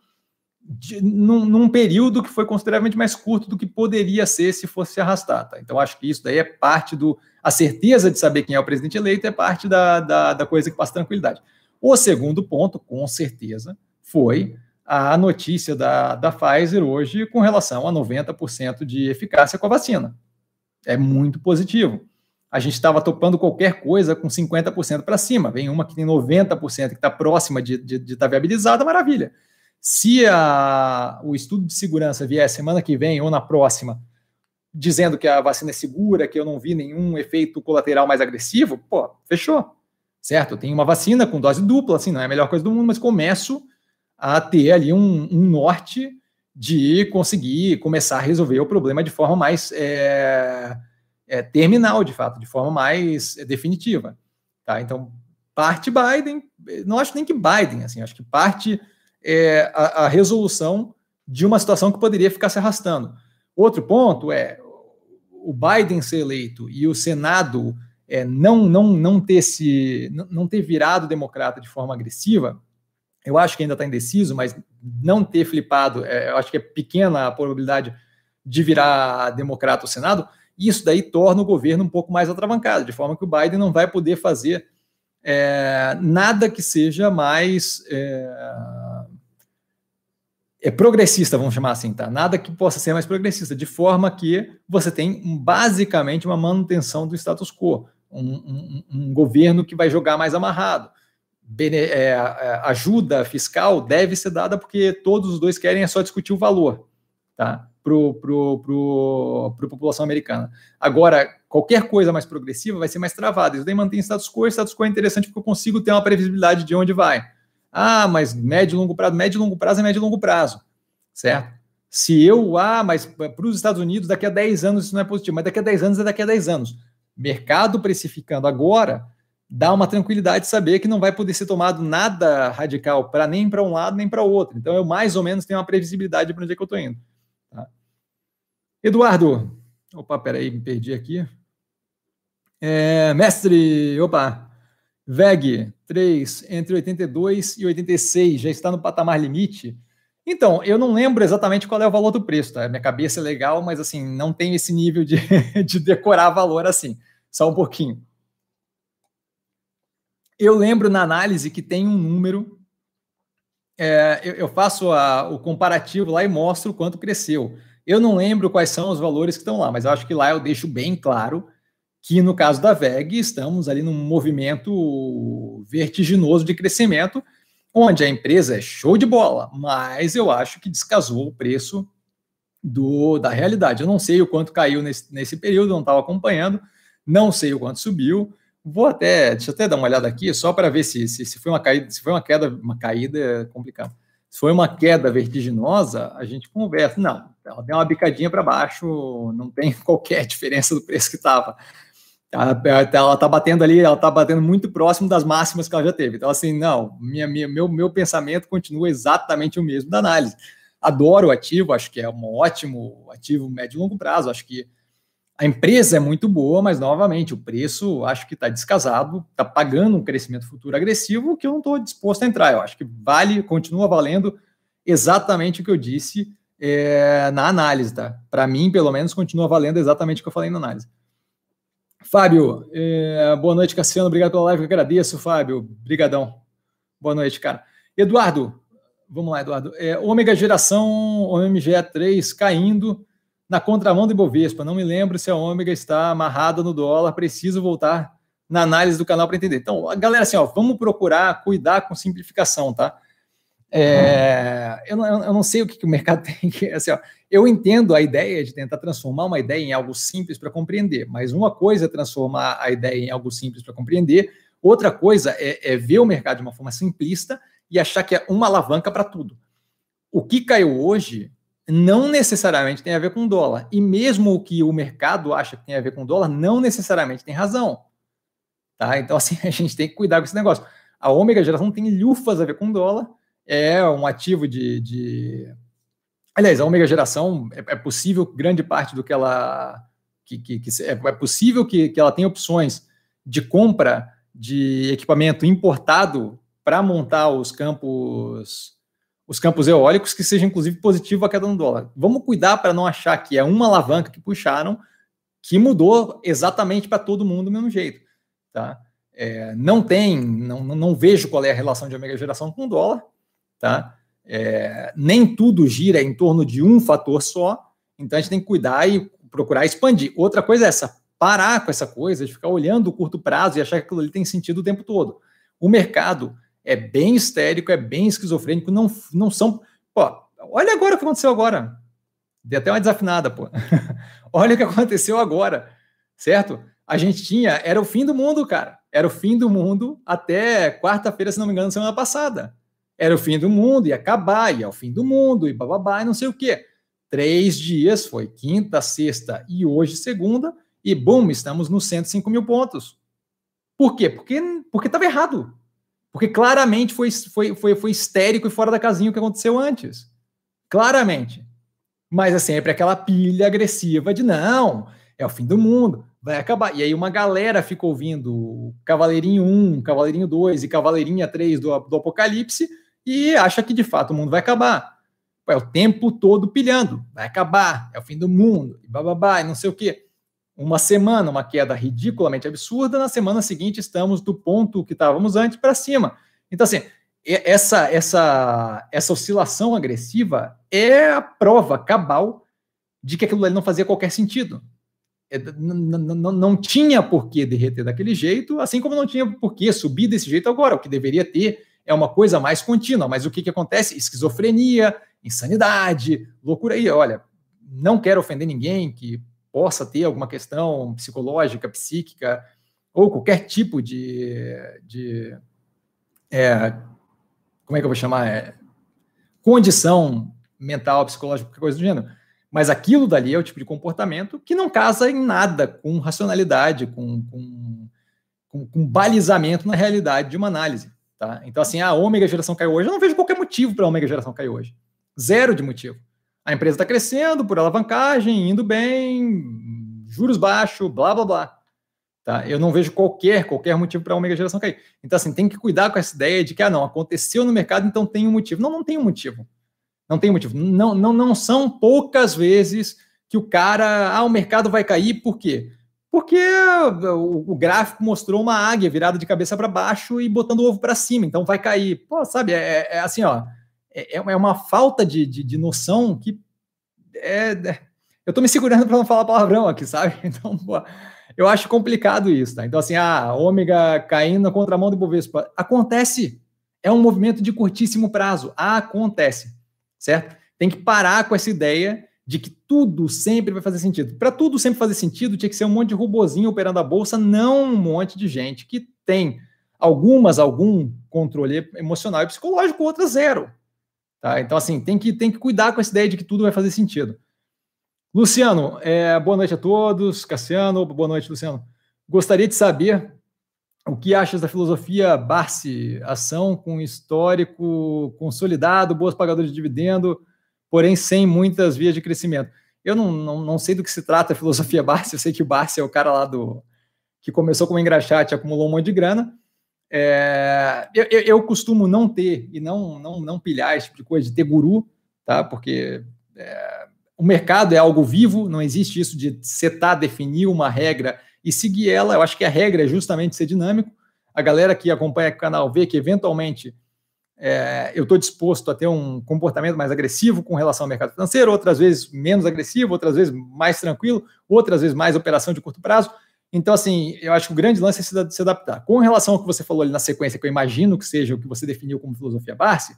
de, num, num, período que foi consideravelmente mais curto do que poderia ser se fosse se arrastar. Tá? Então, acho que isso daí é parte do. A certeza de saber quem é o presidente eleito é parte da, da, da coisa que passa tranquilidade. O segundo ponto, com certeza, foi a notícia da, da Pfizer hoje com relação a 90% de eficácia com a vacina. É muito positivo. A gente estava topando qualquer coisa com 50% para cima. Vem uma que tem 90%, que está próxima de estar de, de tá viabilizada, maravilha. Se a, o estudo de segurança vier semana que vem ou na próxima, dizendo que a vacina é segura, que eu não vi nenhum efeito colateral mais agressivo, pô, fechou. Certo? Eu tenho uma vacina com dose dupla, assim, não é a melhor coisa do mundo, mas começo a ter ali um, um norte de conseguir começar a resolver o problema de forma mais é, é, terminal, de fato, de forma mais é, definitiva. Tá? Então, parte Biden, não acho nem que Biden, assim, acho que parte é, a, a, resolução de uma situação que poderia ficar se arrastando. Outro ponto é o Biden ser eleito e o Senado é, não, não, não, ter se, não ter virado democrata de forma agressiva, eu acho que ainda está indeciso, mas não ter flipado, é, eu acho que é pequena a probabilidade de virar democrata o Senado, isso daí torna o governo um pouco mais atravancado, de forma que o Biden não vai poder fazer é, nada que seja mais é, é, progressista, vamos chamar assim, tá? Nada que possa ser mais progressista, de forma que você tem basicamente uma manutenção do status quo, um, um, um governo que vai jogar mais amarrado. Bene, é, é ajuda fiscal deve ser dada porque todos os dois querem é só discutir o valor, tá? Para pro população americana. Agora, qualquer coisa mais progressiva vai ser mais travada. Isso daí mantém status quo, e status quo é interessante porque eu consigo ter uma previsibilidade de onde vai. Ah, mas médio e longo prazo, médio e longo prazo é médio e longo prazo, certo? Se eu, ah, mas para os Estados Unidos daqui a 10 anos isso não é positivo, mas daqui a 10 anos é daqui a 10 anos. Mercado precificando agora dá uma tranquilidade de saber que não vai poder ser tomado nada radical para nem para um lado nem para o outro. Então eu mais ou menos tenho uma previsibilidade para onde é que eu estou indo. Tá? Eduardo, opa, peraí, me perdi aqui. É, mestre, opa, VEG 3 entre 82 e 86 já está no patamar limite. Então, eu não lembro exatamente qual é o valor do preço, tá? Minha cabeça é legal, mas assim, não tem esse nível de, de decorar valor assim. Só um pouquinho. Eu lembro na análise que tem um número. É, eu, eu, faço a, o comparativo lá e mostro quanto cresceu. Eu não lembro quais são os valores que estão lá, mas acho que lá eu deixo bem claro que no caso da VEG, estamos ali num movimento vertiginoso de crescimento, onde a empresa é show de bola, mas eu acho que descasou o preço do, da realidade. Eu não sei o quanto caiu nesse, nesse período, não estava acompanhando, não sei o quanto subiu. Vou até, deixa eu até dar uma olhada aqui, só para ver se, se, se, foi uma caída, se foi uma queda, uma caída é complicado. Se foi uma queda vertiginosa, a gente conversa. Não, ela deu uma bicadinha para baixo, não tem qualquer diferença do preço que estava. Ela está batendo ali, ela está batendo muito próximo das máximas que ela já teve. Então, assim, não, minha, minha, meu, meu pensamento continua exatamente o mesmo da análise. Adoro o ativo, acho que é um ótimo ativo médio e longo prazo. Acho que a empresa é muito boa, mas novamente o preço acho que está descasado, está pagando um crescimento futuro agressivo que eu não estou disposto a entrar. Eu acho que vale, continua valendo exatamente o que eu disse é, na análise, tá? Para mim, pelo menos, continua valendo exatamente o que eu falei na análise. Fábio, é, boa noite, Cassiano. Obrigado pela live, eu agradeço, Fábio. Obrigadão. Boa noite, cara. Eduardo, vamos lá, Eduardo. É, ômega geração, OMGE3 caindo na contramão do Ibovespa. Não me lembro se a ômega está amarrada no dólar. Preciso voltar na análise do canal para entender. Então, galera, assim, ó, vamos procurar cuidar com simplificação, tá? É, eu, não, eu, não, sei o que, que, o mercado tem que. Assim, ó, eu entendo a ideia de tentar transformar uma ideia em algo simples para compreender, mas uma coisa é transformar a ideia em algo simples para compreender, outra coisa é, é, ver o mercado de uma forma simplista e achar que é uma alavanca para tudo. O que caiu hoje não necessariamente tem a ver com dólar, e mesmo o que o mercado acha que tem a ver com dólar, não necessariamente tem razão. Tá? Então, assim, a gente tem que cuidar com esse negócio. A ômega geração tem lufas a ver com dólar, é um ativo de. de... Aliás, a ômega geração é, é, possível grande parte do que ela. Que, que, que é, é, possível que, que ela tenha opções de compra de equipamento importado para montar os campos os campos eólicos que seja inclusive positivo a queda no dólar. Vamos cuidar para não achar que é uma alavanca que puxaram que mudou exatamente para todo mundo do mesmo jeito, tá? É, não tem, não, não vejo qual é a relação de ômega geração com o dólar tá? É, nem tudo gira em torno de um fator só, então a gente tem que cuidar e procurar expandir. Outra coisa é essa, parar com essa coisa de ficar olhando o curto prazo e achar que aquilo ali tem sentido o tempo todo. O mercado é bem histérico, é bem esquizofrênico, não, não são. Pô, olha agora o que aconteceu agora. Deu até uma desafinada, pô. olha o que aconteceu agora, certo? A gente tinha, era o fim do mundo, cara. Era o fim do mundo até quarta-feira, se não me engano, semana passada era o fim do mundo, ia acabar, ia ao fim do mundo, e bababá, e não sei o quê. Três dias, foi quinta, sexta e hoje segunda, e bum, estamos nos 105 mil pontos. Por quê? Porque estava errado. Porque claramente foi, foi, foi, foi histérico e fora da casinha o que aconteceu antes. Claramente. Mas é sempre aquela pilha agressiva de não, é o fim do mundo, vai acabar. E aí uma galera fica ouvindo Cavaleirinho 1, Cavaleirinho 2 e Cavaleirinha 3 do, do Apocalipse, e acha que de fato o mundo vai acabar. É o tempo todo pilhando, vai acabar, é o fim do mundo, e bababá, e não sei o quê. Uma semana, uma queda ridiculamente absurda, na semana seguinte estamos do ponto que estávamos antes para cima. Então, assim, essa, essa, essa oscilação agressiva é a prova cabal de que aquilo ali não fazia qualquer sentido. É, não, tinha por que derreter daquele jeito, assim como não tinha por que subir desse jeito agora. O que deveria ter é uma coisa mais contínua. Mas o que, que acontece? Esquizofrenia, insanidade, loucura aí. Olha, não quero ofender ninguém que possa ter alguma questão psicológica, psíquica, ou qualquer tipo de. de é, como é que eu vou chamar? É, condição mental, psicológica, qualquer coisa do gênero. Mas aquilo dali é o tipo de comportamento que não casa em nada com racionalidade, com, com, com, com balizamento na realidade de uma análise. Tá? Então, assim, a ômega geração caiu hoje. Eu não vejo qualquer motivo para a ômega geração cair hoje. Zero de motivo. A empresa está crescendo por alavancagem, indo bem, juros baixos, blá blá blá. Tá? Eu não vejo qualquer, qualquer motivo para a ômega geração cair. Então, assim, tem que cuidar com essa ideia de que, ah, não, aconteceu no mercado, então tem um motivo. Não, não tem um motivo. Não tem motivo. Não, não, não são poucas vezes que o cara, ah, o mercado vai cair, por quê? Porque o, gráfico mostrou uma águia virada de cabeça para baixo e botando o ovo para cima, então vai cair. Pô, sabe, é, é assim, ó, é, é uma falta de, de, de noção que é, é eu tô me segurando para não falar palavrão aqui, sabe? Então, pô, eu acho complicado isso, tá? Então, assim, a ômega caindo na contramão do Bovespa. Acontece. É um movimento de curtíssimo prazo. Acontece, certo? Tem que parar com essa ideia de que tudo sempre vai fazer sentido. Para tudo sempre fazer sentido, tinha que ser um monte de robozinho operando a bolsa, não um monte de gente que tem algumas algum controle emocional e psicológico, outras zero. Tá? Então, assim, tem que, tem que cuidar com essa ideia de que tudo vai fazer sentido. Luciano, é, boa noite a todos. Cassiano, boa noite, Luciano. Gostaria de saber o que achas da filosofia Barsi, ação com histórico consolidado, boas pagadoras de dividendo, porém sem muitas vias de crescimento. Eu não, não, não sei do que se trata a filosofia Barsi, eu sei que o Barsi é o cara lá do que começou como engraxate, acumulou um monte de grana. É, eu, eu, costumo não ter e não, não, não pilhar esse tipo de coisa, de ter guru, tá? Porque é, o mercado é algo vivo, não existe isso de setar, definir uma regra e seguir ela. Eu acho que a regra é justamente ser dinâmico. A galera que acompanha o canal vê que eventualmente é, eu estou disposto a ter um comportamento mais agressivo com relação ao mercado financeiro, outras vezes menos agressivo, outras vezes mais tranquilo, outras vezes mais operação de curto prazo. Então, assim, eu acho que o grande lance é se, adaptar. Com relação ao que você falou ali na sequência, que eu imagino que seja o que você definiu como filosofia Barsi,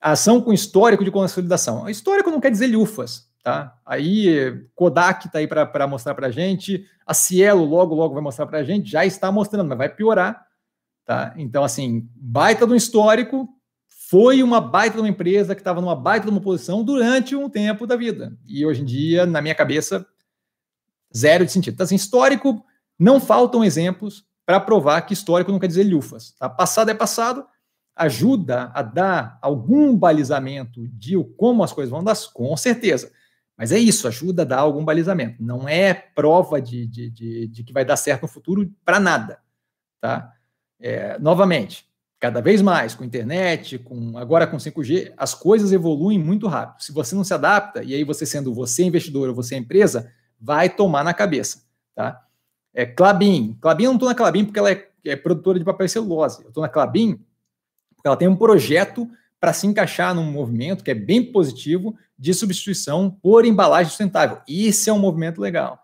a ação com histórico de consolidação. Histórico não quer dizer lufas, tá? Aí Kodak está aí para mostrar para a gente, a Cielo logo, logo vai mostrar para a gente, já está mostrando, mas vai piorar Tá? Então, assim, baita do histórico, foi uma baita de uma empresa que estava numa baita de uma posição durante um tempo da vida. E hoje em dia, na minha cabeça, zero de sentido. Então, assim, histórico, não faltam exemplos para provar que histórico não quer dizer lufas. Tá? Passado é passado, ajuda a dar algum balizamento de como as coisas vão dar, com certeza. Mas é isso, ajuda a dar algum balizamento. Não é prova de, de, de, de que vai dar certo no futuro para nada. Tá? É, novamente, cada vez mais com internet, com agora com 5G, as coisas evoluem muito rápido. Se você não se adapta, e aí você sendo você investidor ou você empresa, vai tomar na cabeça, tá? É, Clabin. Clabin, eu não estou na Clabin porque ela é, é, produtora de papel e celulose. Eu estou na Clabin porque ela tem um projeto para se encaixar num movimento que é bem positivo de substituição por embalagem sustentável. Isso é um movimento legal,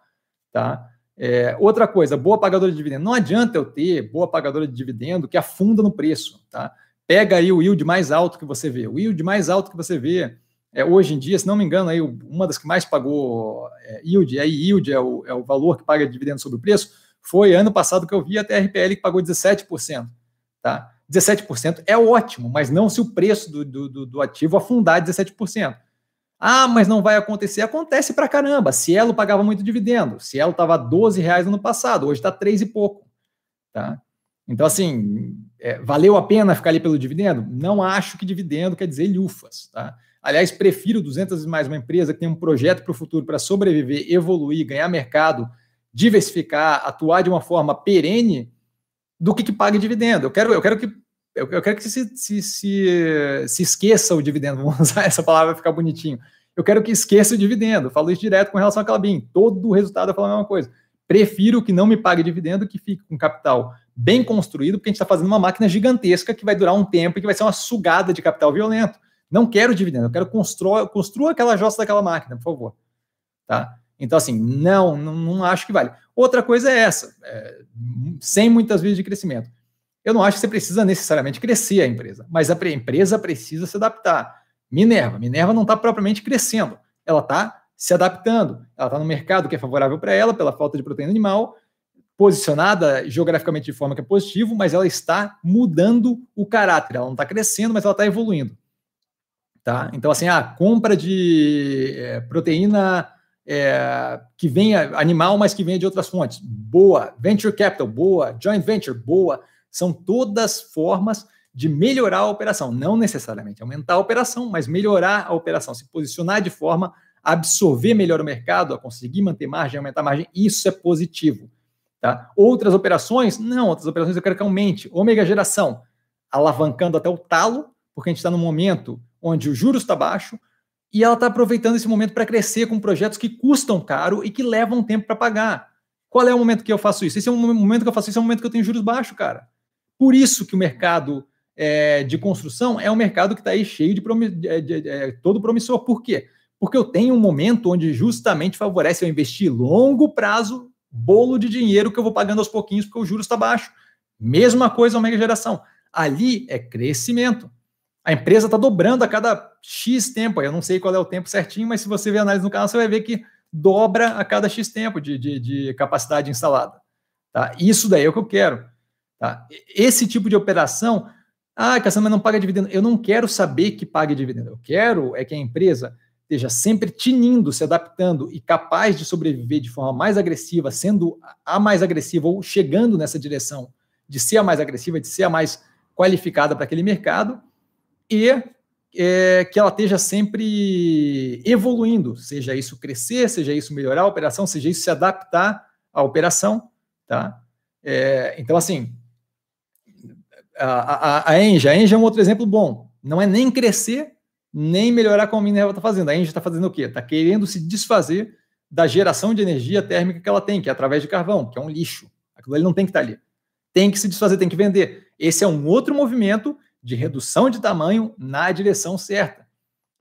tá? É, outra coisa, boa pagadora de dividendo. Não adianta eu ter boa pagadora de dividendo que afunda no preço, tá? Pega aí o yield mais alto que você vê. O yield mais alto que você vê é, hoje em dia, se não me engano, aí uma das que mais pagou é, yield, aí yield é o, é o valor que paga dividendo sobre o preço, foi ano passado que eu vi até a RPL que pagou 17%. Tá? 17% é ótimo, mas não se o preço do, do, do ativo afundar 17%. Ah, mas não vai acontecer. Acontece pra caramba. Cielo pagava muito dividendo. Cielo estava 12 reais no passado, hoje está 3 e pouco. Tá? Então, assim, é, valeu a pena ficar ali pelo dividendo? Não acho que dividendo quer dizer lufas. Tá? Aliás, prefiro 200 vezes mais uma empresa que tem um projeto para o futuro para sobreviver, evoluir, ganhar mercado, diversificar, atuar de uma forma perene, do que que pague dividendo. Eu quero, eu quero que eu, quero que se, se, se, se esqueça o dividendo, vamos usar essa palavra para ficar bonitinho. Eu quero que esqueça o dividendo. Eu falo isso direto com relação à Calabim. Todo o resultado eu falo a mesma coisa. Prefiro que não me pague dividendo que fique com capital bem construído, porque a gente está fazendo uma máquina gigantesca que vai durar um tempo e que vai ser uma sugada de capital violento. Não quero dividendo, eu quero construir, construa aquela jossa daquela máquina, por favor. Tá? Então, assim, não, não, não acho que vale. Outra coisa é essa, é, sem muitas vezes de crescimento. Eu não acho que você precisa necessariamente crescer a empresa, mas a empresa precisa se adaptar. Minerva, Minerva não está propriamente crescendo, ela está se adaptando, ela está no mercado que é favorável para ela pela falta de proteína animal, posicionada geograficamente de forma que é positivo, mas ela está mudando o caráter, ela não está crescendo, mas ela está evoluindo. Tá? Então, assim, a compra de é, proteína é, que venha animal, mas que venha de outras fontes, boa. Venture capital, boa. Joint venture, boa. São todas formas de melhorar a operação, não necessariamente aumentar a operação, mas melhorar a operação, se posicionar de forma a absorver melhor o mercado, a conseguir manter margem, aumentar a margem, isso é positivo. Tá? Outras operações, não, outras operações eu quero que aumente. Ômega geração, alavancando até o talo, porque a gente está num momento onde o juros está baixo e ela está aproveitando esse momento para crescer com projetos que custam caro e que levam tempo para pagar. Qual é o momento que eu faço isso? Esse é um momento que eu faço isso, é um momento que eu tenho juros baixos, cara. Por isso que o mercado é, de construção é um mercado que está aí cheio de, de, de, de, todo promissor. Por quê? Porque eu tenho um momento onde justamente favorece eu investir longo prazo, bolo de dinheiro que eu vou pagando aos pouquinhos porque o juros está baixo. Mesma coisa a mega geração. Ali é crescimento. A empresa está dobrando a cada X tempo. Eu não sei qual é o tempo certinho, mas se você ver a análise no canal, você vai ver que dobra a cada X tempo de, de, de capacidade instalada. Tá? Isso daí é o que eu quero. Tá? Esse tipo de operação, ah, Cassandra, mas não paga dividendo. Eu não quero saber que pague dividendo. Eu quero é que a empresa esteja sempre tinindo, se adaptando e capaz de sobreviver de forma mais agressiva, sendo a mais agressiva ou chegando nessa direção de ser a mais agressiva, de ser a mais qualificada para aquele mercado e é, que ela esteja sempre evoluindo, seja isso crescer, seja isso melhorar a operação, seja isso se adaptar à operação, tá? É, então, assim, a, a, a Engie, a é um outro exemplo bom. Não é nem crescer, nem melhorar como a Minerva está fazendo. A Engie está fazendo o quê? Está querendo se desfazer da geração de energia térmica que ela tem, que é através de carvão, que é um lixo. Aquilo ali não tem que estar tá ali. Tem que se desfazer, tem que vender. Esse é um outro movimento de redução de tamanho na direção certa.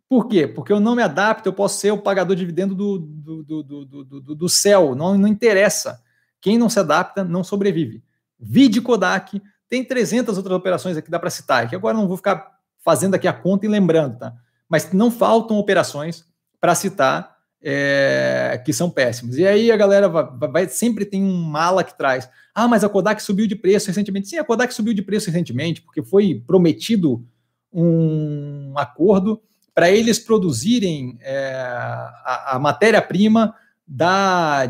Por quê? Porque eu não me adapto, eu posso ser o pagador de dividendo do, do, do, do, do, céu, não, não interessa. Quem não se adapta não sobrevive. Vide Kodak, tem 300 outras operações aqui, dá para citar, que agora não vou ficar fazendo aqui a conta e lembrando, tá? Mas não faltam operações para citar é, que são péssimas. E aí a galera vai, vai, sempre tem um mala que traz. Ah, mas a Kodak subiu de preço recentemente. Sim, a Kodak subiu de preço recentemente, porque foi prometido um acordo para eles produzirem é, a, a matéria-prima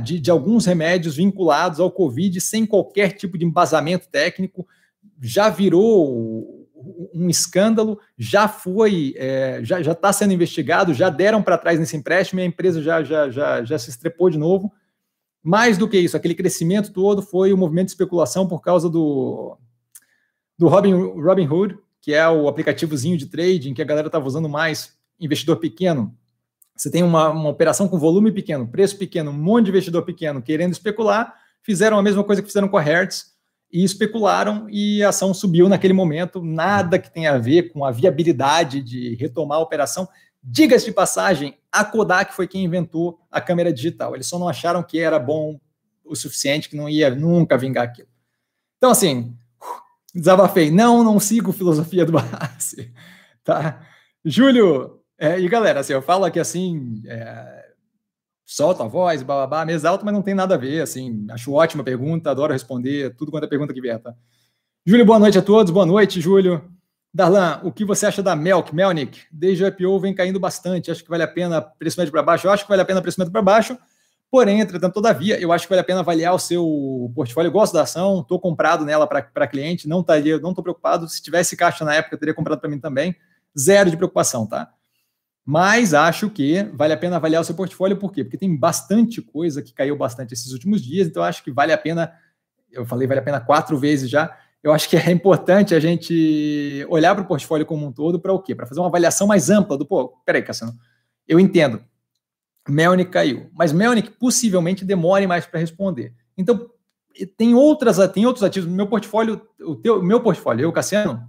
de, de alguns remédios vinculados ao Covid sem qualquer tipo de embasamento técnico. Já virou um escândalo, já foi, é, já está sendo investigado, já deram para trás nesse empréstimo e a empresa já, já, já, já se estrepou de novo. Mais do que isso, aquele crescimento todo foi o movimento de especulação por causa do, do Robin, Robin Hood, que é o aplicativozinho de trading que a galera estava usando mais, investidor pequeno. Você tem uma, uma operação com volume pequeno, preço pequeno, um monte de investidor pequeno querendo especular, fizeram a mesma coisa que fizeram com a Hertz, e especularam e a ação subiu naquele momento, nada que tenha a ver com a viabilidade de retomar a operação. Diga-se de passagem, a Kodak foi quem inventou a câmera digital. Eles só não acharam que era bom o suficiente, que não ia nunca vingar aquilo. Então, assim, desabafei. Não, não sigo filosofia do Barassi. Tá? Júlio, é, e galera, assim, eu falo aqui assim, é, solta a voz, bababá, mesa alta, mas não tem nada a ver, assim, acho ótima pergunta, adoro responder tudo quanto é pergunta que vier, tá? Júlio, boa noite a todos, boa noite, Júlio. Darlan, o que você acha da Melk, Melnick? Desde o IPO vem caindo bastante, acho que vale a pena preço médio para baixo, eu acho que vale a pena preço médio para baixo, porém, entretanto, todavia, eu acho que vale a pena avaliar o seu portfólio, eu gosto da ação, estou comprado nela para cliente, não estaria, não estou preocupado, se tivesse caixa na época, teria comprado para mim também, zero de preocupação, tá? Mas acho que vale a pena avaliar o seu portfólio, por quê? Porque tem bastante coisa que caiu bastante esses últimos dias, então acho que vale a pena, eu falei vale a pena quatro vezes já, eu acho que é importante a gente olhar para o portfólio como um todo para o quê? Para fazer uma avaliação mais ampla do, pô, peraí, Cassiano, eu entendo, Melnick caiu, mas Melnick possivelmente demore mais para responder. Então, tem outras, tem outros ativos, meu portfólio, o teu, meu portfólio, eu, Cassiano,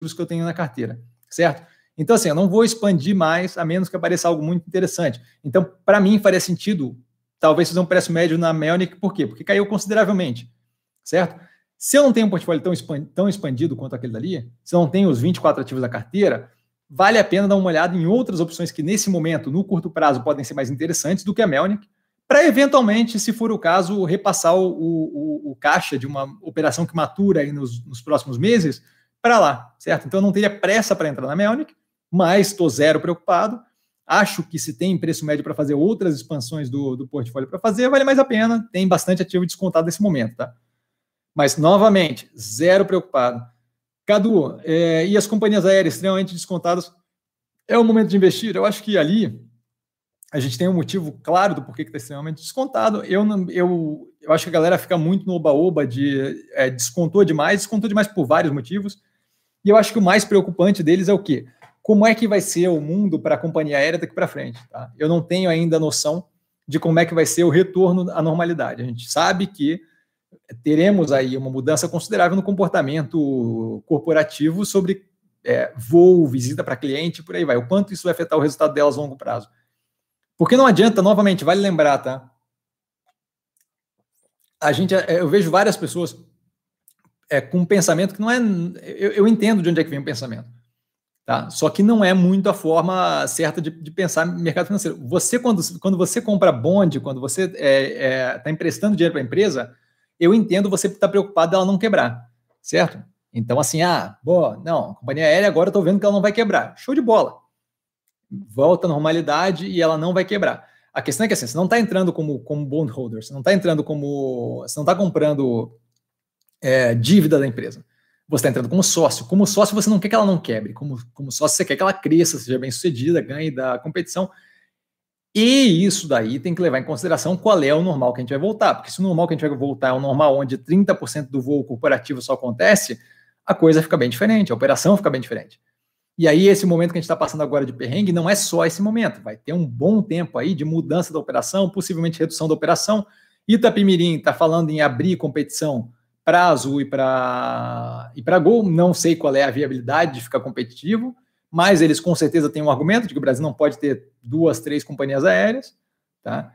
os que eu tenho na carteira, certo? Então, assim, eu não vou expandir mais, a menos que apareça algo muito interessante. Então, para mim, faria sentido talvez fazer um preço médio na Melnick, por quê? Porque caiu consideravelmente, certo? Se eu não tenho um portfólio tão, tão expandido quanto aquele dali, se eu não tenho os 24 ativos da carteira, vale a pena dar uma olhada em outras opções que, nesse momento, no curto prazo, podem ser mais interessantes do que a Melnick, para eventualmente, se for o caso, repassar o, o, o, caixa de uma operação que matura aí nos, nos próximos meses para lá, certo? Então, eu não teria pressa para entrar na Melnick, mas estou zero preocupado. Acho que se tem preço médio para fazer outras expansões do, do portfólio para fazer, vale mais a pena. Tem bastante ativo descontado nesse momento, tá? Mas, novamente, zero preocupado. Cadu, é, e as companhias aéreas extremamente descontadas, é o momento de investir? Eu acho que ali a gente tem um motivo claro do porquê que está extremamente descontado. Eu, eu, eu acho que a galera fica muito no oba-oba de é, descontou demais, descontou demais por vários motivos. E eu acho que o mais preocupante deles é o quê? Como é que vai ser o mundo para a companhia aérea daqui para frente. Tá? Eu não tenho ainda noção de como é que vai ser o retorno à normalidade. A gente sabe que teremos aí uma mudança considerável no comportamento corporativo sobre é, voo, visita para cliente, por aí vai. O quanto isso vai afetar o resultado delas a longo prazo. Porque não adianta, novamente, vale lembrar, tá? A gente, é, eu vejo várias pessoas é, com um pensamento que não é. Eu, eu entendo de onde é que vem o pensamento. Tá? Só que não é muito a forma certa de, de pensar mercado financeiro. Você, quando, quando você compra bonde, quando você está é, é, emprestando dinheiro para a empresa, eu entendo você estar tá preocupado dela não quebrar, certo? Então, assim, ah, boa, não, a companhia aérea agora estou vendo que ela não vai quebrar. Show de bola. Volta à normalidade e ela não vai quebrar. A questão é que assim, você não está entrando como, como bondholder, você não está entrando como. Você não está comprando é, dívida da empresa você está entrando como sócio. Como sócio, você não quer que ela não quebre. Como, como sócio, você quer que ela cresça, seja bem sucedida, ganhe da competição. E isso daí tem que levar em consideração qual é o normal que a gente vai voltar. Porque se o normal que a gente vai voltar é o normal onde 30% do voo corporativo só acontece, a coisa fica bem diferente, a operação fica bem diferente. E aí, esse momento que a gente está passando agora de perrengue não é só esse momento. Vai ter um bom tempo aí de mudança da operação, possivelmente redução da operação. Itapimirim está falando em abrir competição para Azul e para e para Gol, não sei qual é a viabilidade de ficar competitivo, mas eles com certeza têm um argumento de que o Brasil não pode ter duas, três companhias aéreas, tá?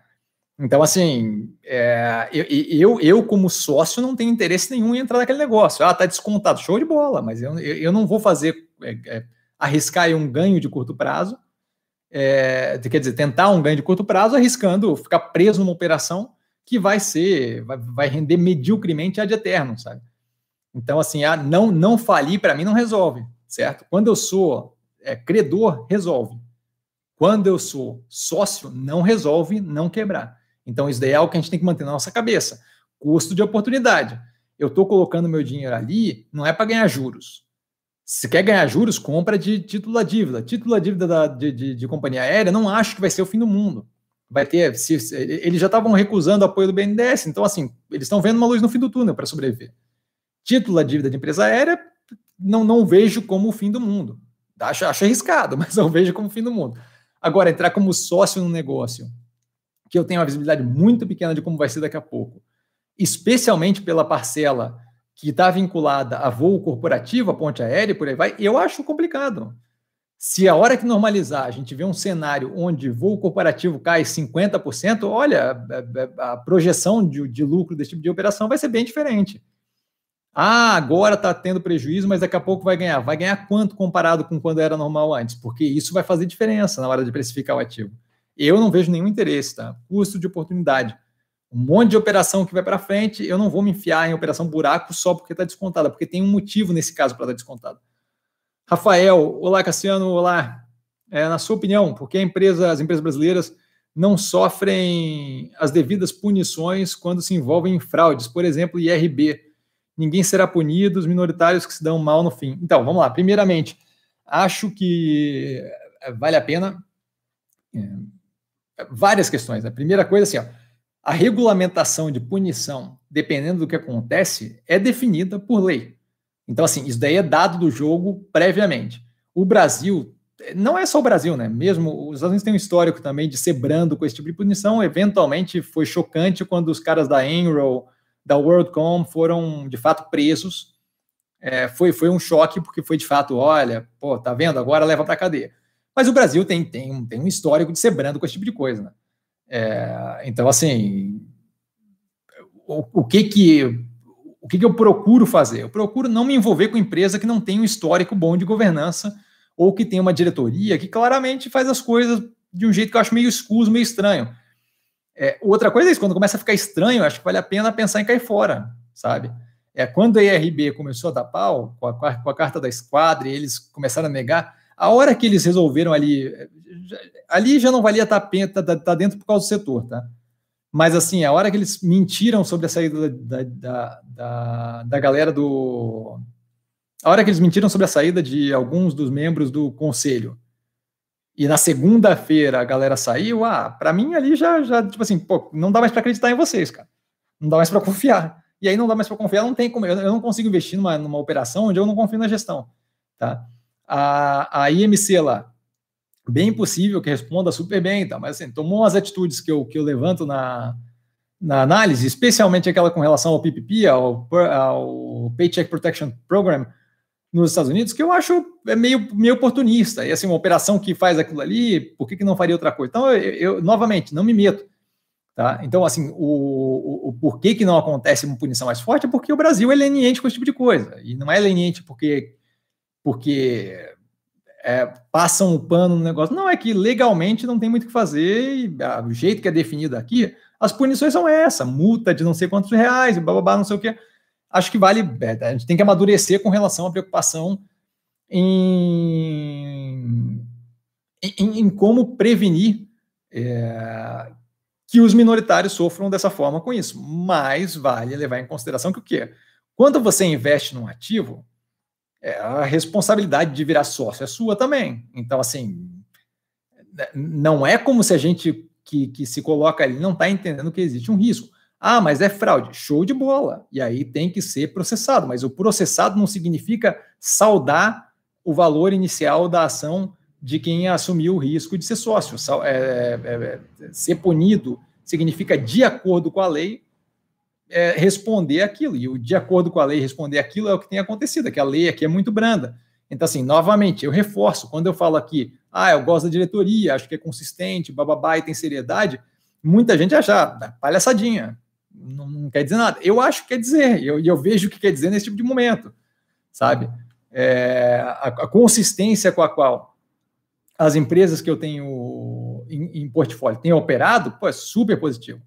Então, assim, é, eu, eu, eu, como sócio, não tenho interesse nenhum em entrar naquele negócio. Ah, tá descontado, show de bola, mas eu, eu não vou fazer, é, é, arriscar um ganho de curto prazo, é, quer dizer, tentar um ganho de curto prazo, arriscando ficar preso numa operação que vai ser, vai, vai render mediocremente ad eterno, sabe? Então, assim, ah, não, não falir para mim não resolve, certo? Quando eu sou é, credor, resolve. Quando eu sou sócio, não resolve não quebrar. Então, isso daí é algo que a gente tem que manter na nossa cabeça. Custo de oportunidade. Eu estou colocando meu dinheiro ali, não é para ganhar juros. Se quer ganhar juros, compra de título da dívida. Título da dívida da, de, de, de companhia aérea, não acho que vai ser o fim do mundo vai ter. Se, eles já estavam recusando o apoio do BNDES, então, assim, eles estão vendo uma luz no fim do túnel para sobreviver. Título da dívida de empresa aérea, não, não vejo como o fim do mundo. Acho, acho arriscado, mas não vejo como o fim do mundo. Agora, entrar como sócio no negócio, que eu tenho uma visibilidade muito pequena de como vai ser daqui a pouco, especialmente pela parcela que está vinculada a voo corporativo, a ponte aérea e por aí vai, eu acho complicado. Se a hora que normalizar a gente vê um cenário onde voo corporativo cai 50%, olha, a, projeção de, de, lucro desse tipo de operação vai ser bem diferente. Ah, agora está tendo prejuízo, mas daqui a pouco vai ganhar. Vai ganhar quanto comparado com quando era normal antes? Porque isso vai fazer diferença na hora de precificar o ativo. Eu não vejo nenhum interesse, tá? Custo de oportunidade. Um monte de operação que vai para frente, eu não vou me enfiar em operação buraco só porque está descontada, porque tem um motivo nesse caso para estar tá descontado. Rafael, olá Cassiano, olá. É, na sua opinião, por que empresa, as empresas brasileiras não sofrem as devidas punições quando se envolvem em fraudes, por exemplo, IRB? Ninguém será punido, os minoritários que se dão mal no fim. Então, vamos lá. Primeiramente, acho que é, vale a pena é, várias questões. A primeira coisa assim, ó, a regulamentação de punição, dependendo do que acontece, é definida por lei. Então, assim, isso daí é dado do jogo previamente. O Brasil, não é só o Brasil, né? Mesmo os Estados Unidos têm um histórico também de ser brando com esse tipo de punição. Eventualmente foi chocante quando os caras da Enroll, da WorldCom foram de fato presos. É, foi, foi um choque, porque foi de fato, olha, pô, tá vendo? Agora leva para cadeia. Mas o Brasil tem, tem, tem um histórico de ser brando com esse tipo de coisa, né? É, então, assim, o, o que que o que, que eu procuro fazer? Eu procuro não me envolver com empresa que não tem um histórico bom de governança ou que tem uma diretoria que claramente faz as coisas de um jeito que eu acho meio escuso, meio estranho. É, outra coisa é isso, quando começa a ficar estranho, acho que vale a pena pensar em cair fora, sabe? É, quando a IRB começou a dar pau, com a, com a carta da esquadra, e eles começaram a negar, a hora que eles resolveram ali, ali já não valia estar tá, tá, tá dentro por causa do setor, tá? Mas, assim, a hora que eles mentiram sobre a saída da, da, da, da galera do. A hora que eles mentiram sobre a saída de alguns dos membros do conselho, e na segunda-feira a galera saiu, ah, para mim ali já, já, tipo assim, pô, não dá mais para acreditar em vocês, cara. Não dá mais para confiar. E aí não dá mais para confiar, não tem como. Eu, eu não consigo investir numa, numa operação onde eu não confio na gestão, tá? A, a IMC lá, bem possível que responda super bem, tá? mas assim, tomou as atitudes que eu, que eu levanto na, na análise, especialmente aquela com relação ao PPP, ao, ao Paycheck Protection Program nos Estados Unidos, que eu acho é meio, meio oportunista. E assim, uma operação que faz aquilo ali, por que, que não faria outra coisa? Então, eu, eu novamente, não me meto. Tá? Então, assim, o, o, o, porquê que não acontece uma punição mais forte é porque o Brasil é leniente com esse tipo de coisa. E não é leniente porque, porque é, passam o pano no negócio. Não, é que legalmente não tem muito o que fazer, e ah, o jeito que é definido aqui, as punições são essa, multa de não sei quantos reais, blá, não sei o quê. Acho que vale, é, a gente tem que amadurecer com relação à preocupação em, em, em como prevenir é, que os minoritários sofram dessa forma com isso. Mas vale levar em consideração que o quê? Quando você investe num ativo, a responsabilidade de virar sócio é sua também. Então, assim, não é como se a gente que, que se coloca ali não está entendendo que existe um risco. Ah, mas é fraude. Show de bola. E aí tem que ser processado. Mas o processado não significa saudar o valor inicial da ação de quem assumiu o risco de ser sócio. É, é, é, ser punido significa, de acordo com a lei, é, responder aquilo. E o de acordo com a lei, responder aquilo é o que tem acontecido, é que a lei aqui é muito branda. Então, assim, novamente, eu reforço, quando eu falo aqui, ah, eu gosto da diretoria, acho que é consistente, bababá e tem seriedade, muita gente acha, ah, palhaçadinha, não, não, quer dizer nada. Eu acho que quer dizer, e eu, eu, vejo o que quer dizer nesse tipo de momento, sabe? É, a, a, consistência com a qual as empresas que eu tenho em, em portfólio têm operado, pô, é super positivo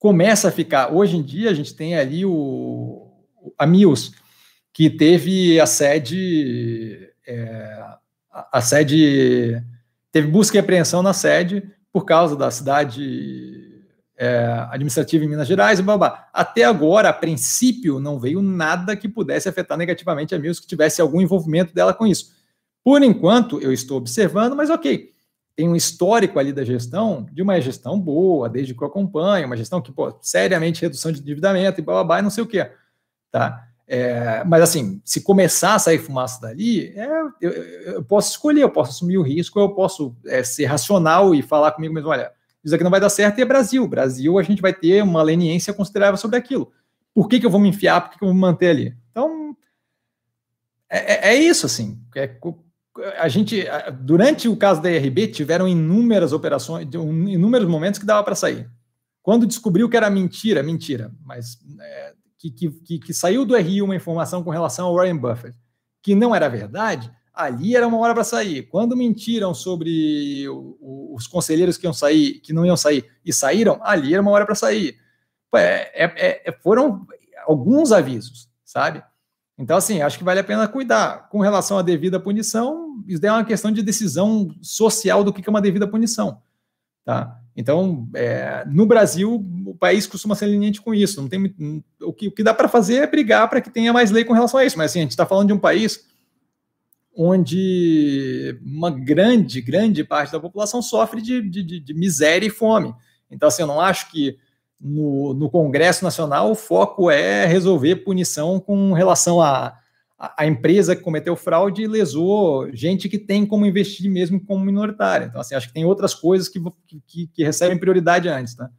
começa a ficar. Hoje em dia, a gente tem ali o, a Mills, que teve a sede. É, a sede. Teve busca e apreensão na sede por causa da cidade é, administrativa em Minas Gerais e babá. Até agora, a princípio, não veio nada que pudesse afetar negativamente a Mills, que tivesse algum envolvimento dela com isso. Por enquanto, eu estou observando, mas ok tem um histórico ali da gestão, de uma gestão boa, desde que eu acompanho, uma gestão que, pô, seriamente redução de endividamento e blá, blá, blá e não sei o quê, tá? É, mas assim, se começar a sair fumaça dali, é, eu, eu, posso escolher, eu posso assumir o risco, eu posso é, ser racional e falar comigo mesmo, olha, isso aqui não vai dar certo e é Brasil. Brasil, a gente vai ter uma leniência considerável sobre aquilo. Por que, que eu vou me enfiar? Por que, que eu vou me manter ali? Então, é, é, é isso, assim. É, a gente, durante o caso da IRB, tiveram inúmeras operações, inúmeros momentos que dava para sair. Quando descobriu que era mentira, mentira, mas é, que, que, que, saiu do RI uma informação com relação ao Warren Buffett, que não era verdade, ali era uma hora para sair. Quando mentiram sobre o, o, os conselheiros que iam sair, que não iam sair, e saíram, ali era uma hora para sair. É, é, é, foram alguns avisos, sabe? Então, assim, acho que vale a pena cuidar. Com relação à devida punição, isso é uma questão de decisão social do que é uma devida punição. Tá? Então, é, no Brasil, o país costuma ser leniente com isso. Não tem o que, o que dá para fazer é brigar para que tenha mais lei com relação a isso. Mas assim, a gente está falando de um país onde uma grande, grande parte da população sofre de, de, de miséria e fome. Então, assim, eu não acho que no, no Congresso Nacional, o foco é resolver punição com relação a, a, a, empresa que cometeu fraude e lesou gente que tem como investir mesmo como minoritária. Então, assim, acho que tem outras coisas que, que, que recebem prioridade antes, tá?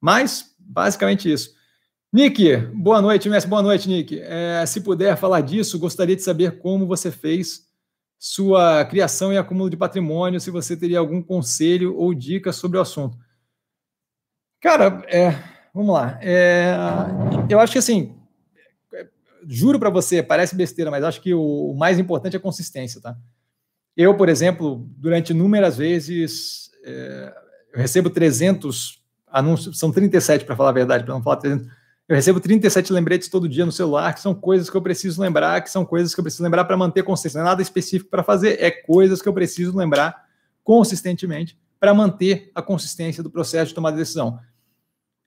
Mas, basicamente isso. Nick, boa noite, mestre. Boa noite, Nick. É, se puder falar disso, gostaria de saber como você fez sua criação e acúmulo de patrimônio, se você teria algum conselho ou dica sobre o assunto. Cara, é, vamos lá. É, eu acho que assim, juro para você, parece besteira, mas acho que o, mais importante é a consistência, tá? Eu, por exemplo, durante inúmeras vezes, é, eu recebo 300 anúncios, são 37 para falar a verdade, para não falar 300. Eu recebo 37 lembretes todo dia no celular, que são coisas que eu preciso lembrar, que são coisas que eu preciso lembrar para manter consistência. Não é nada específico para fazer, é coisas que eu preciso lembrar consistentemente para manter a consistência do processo de tomada de decisão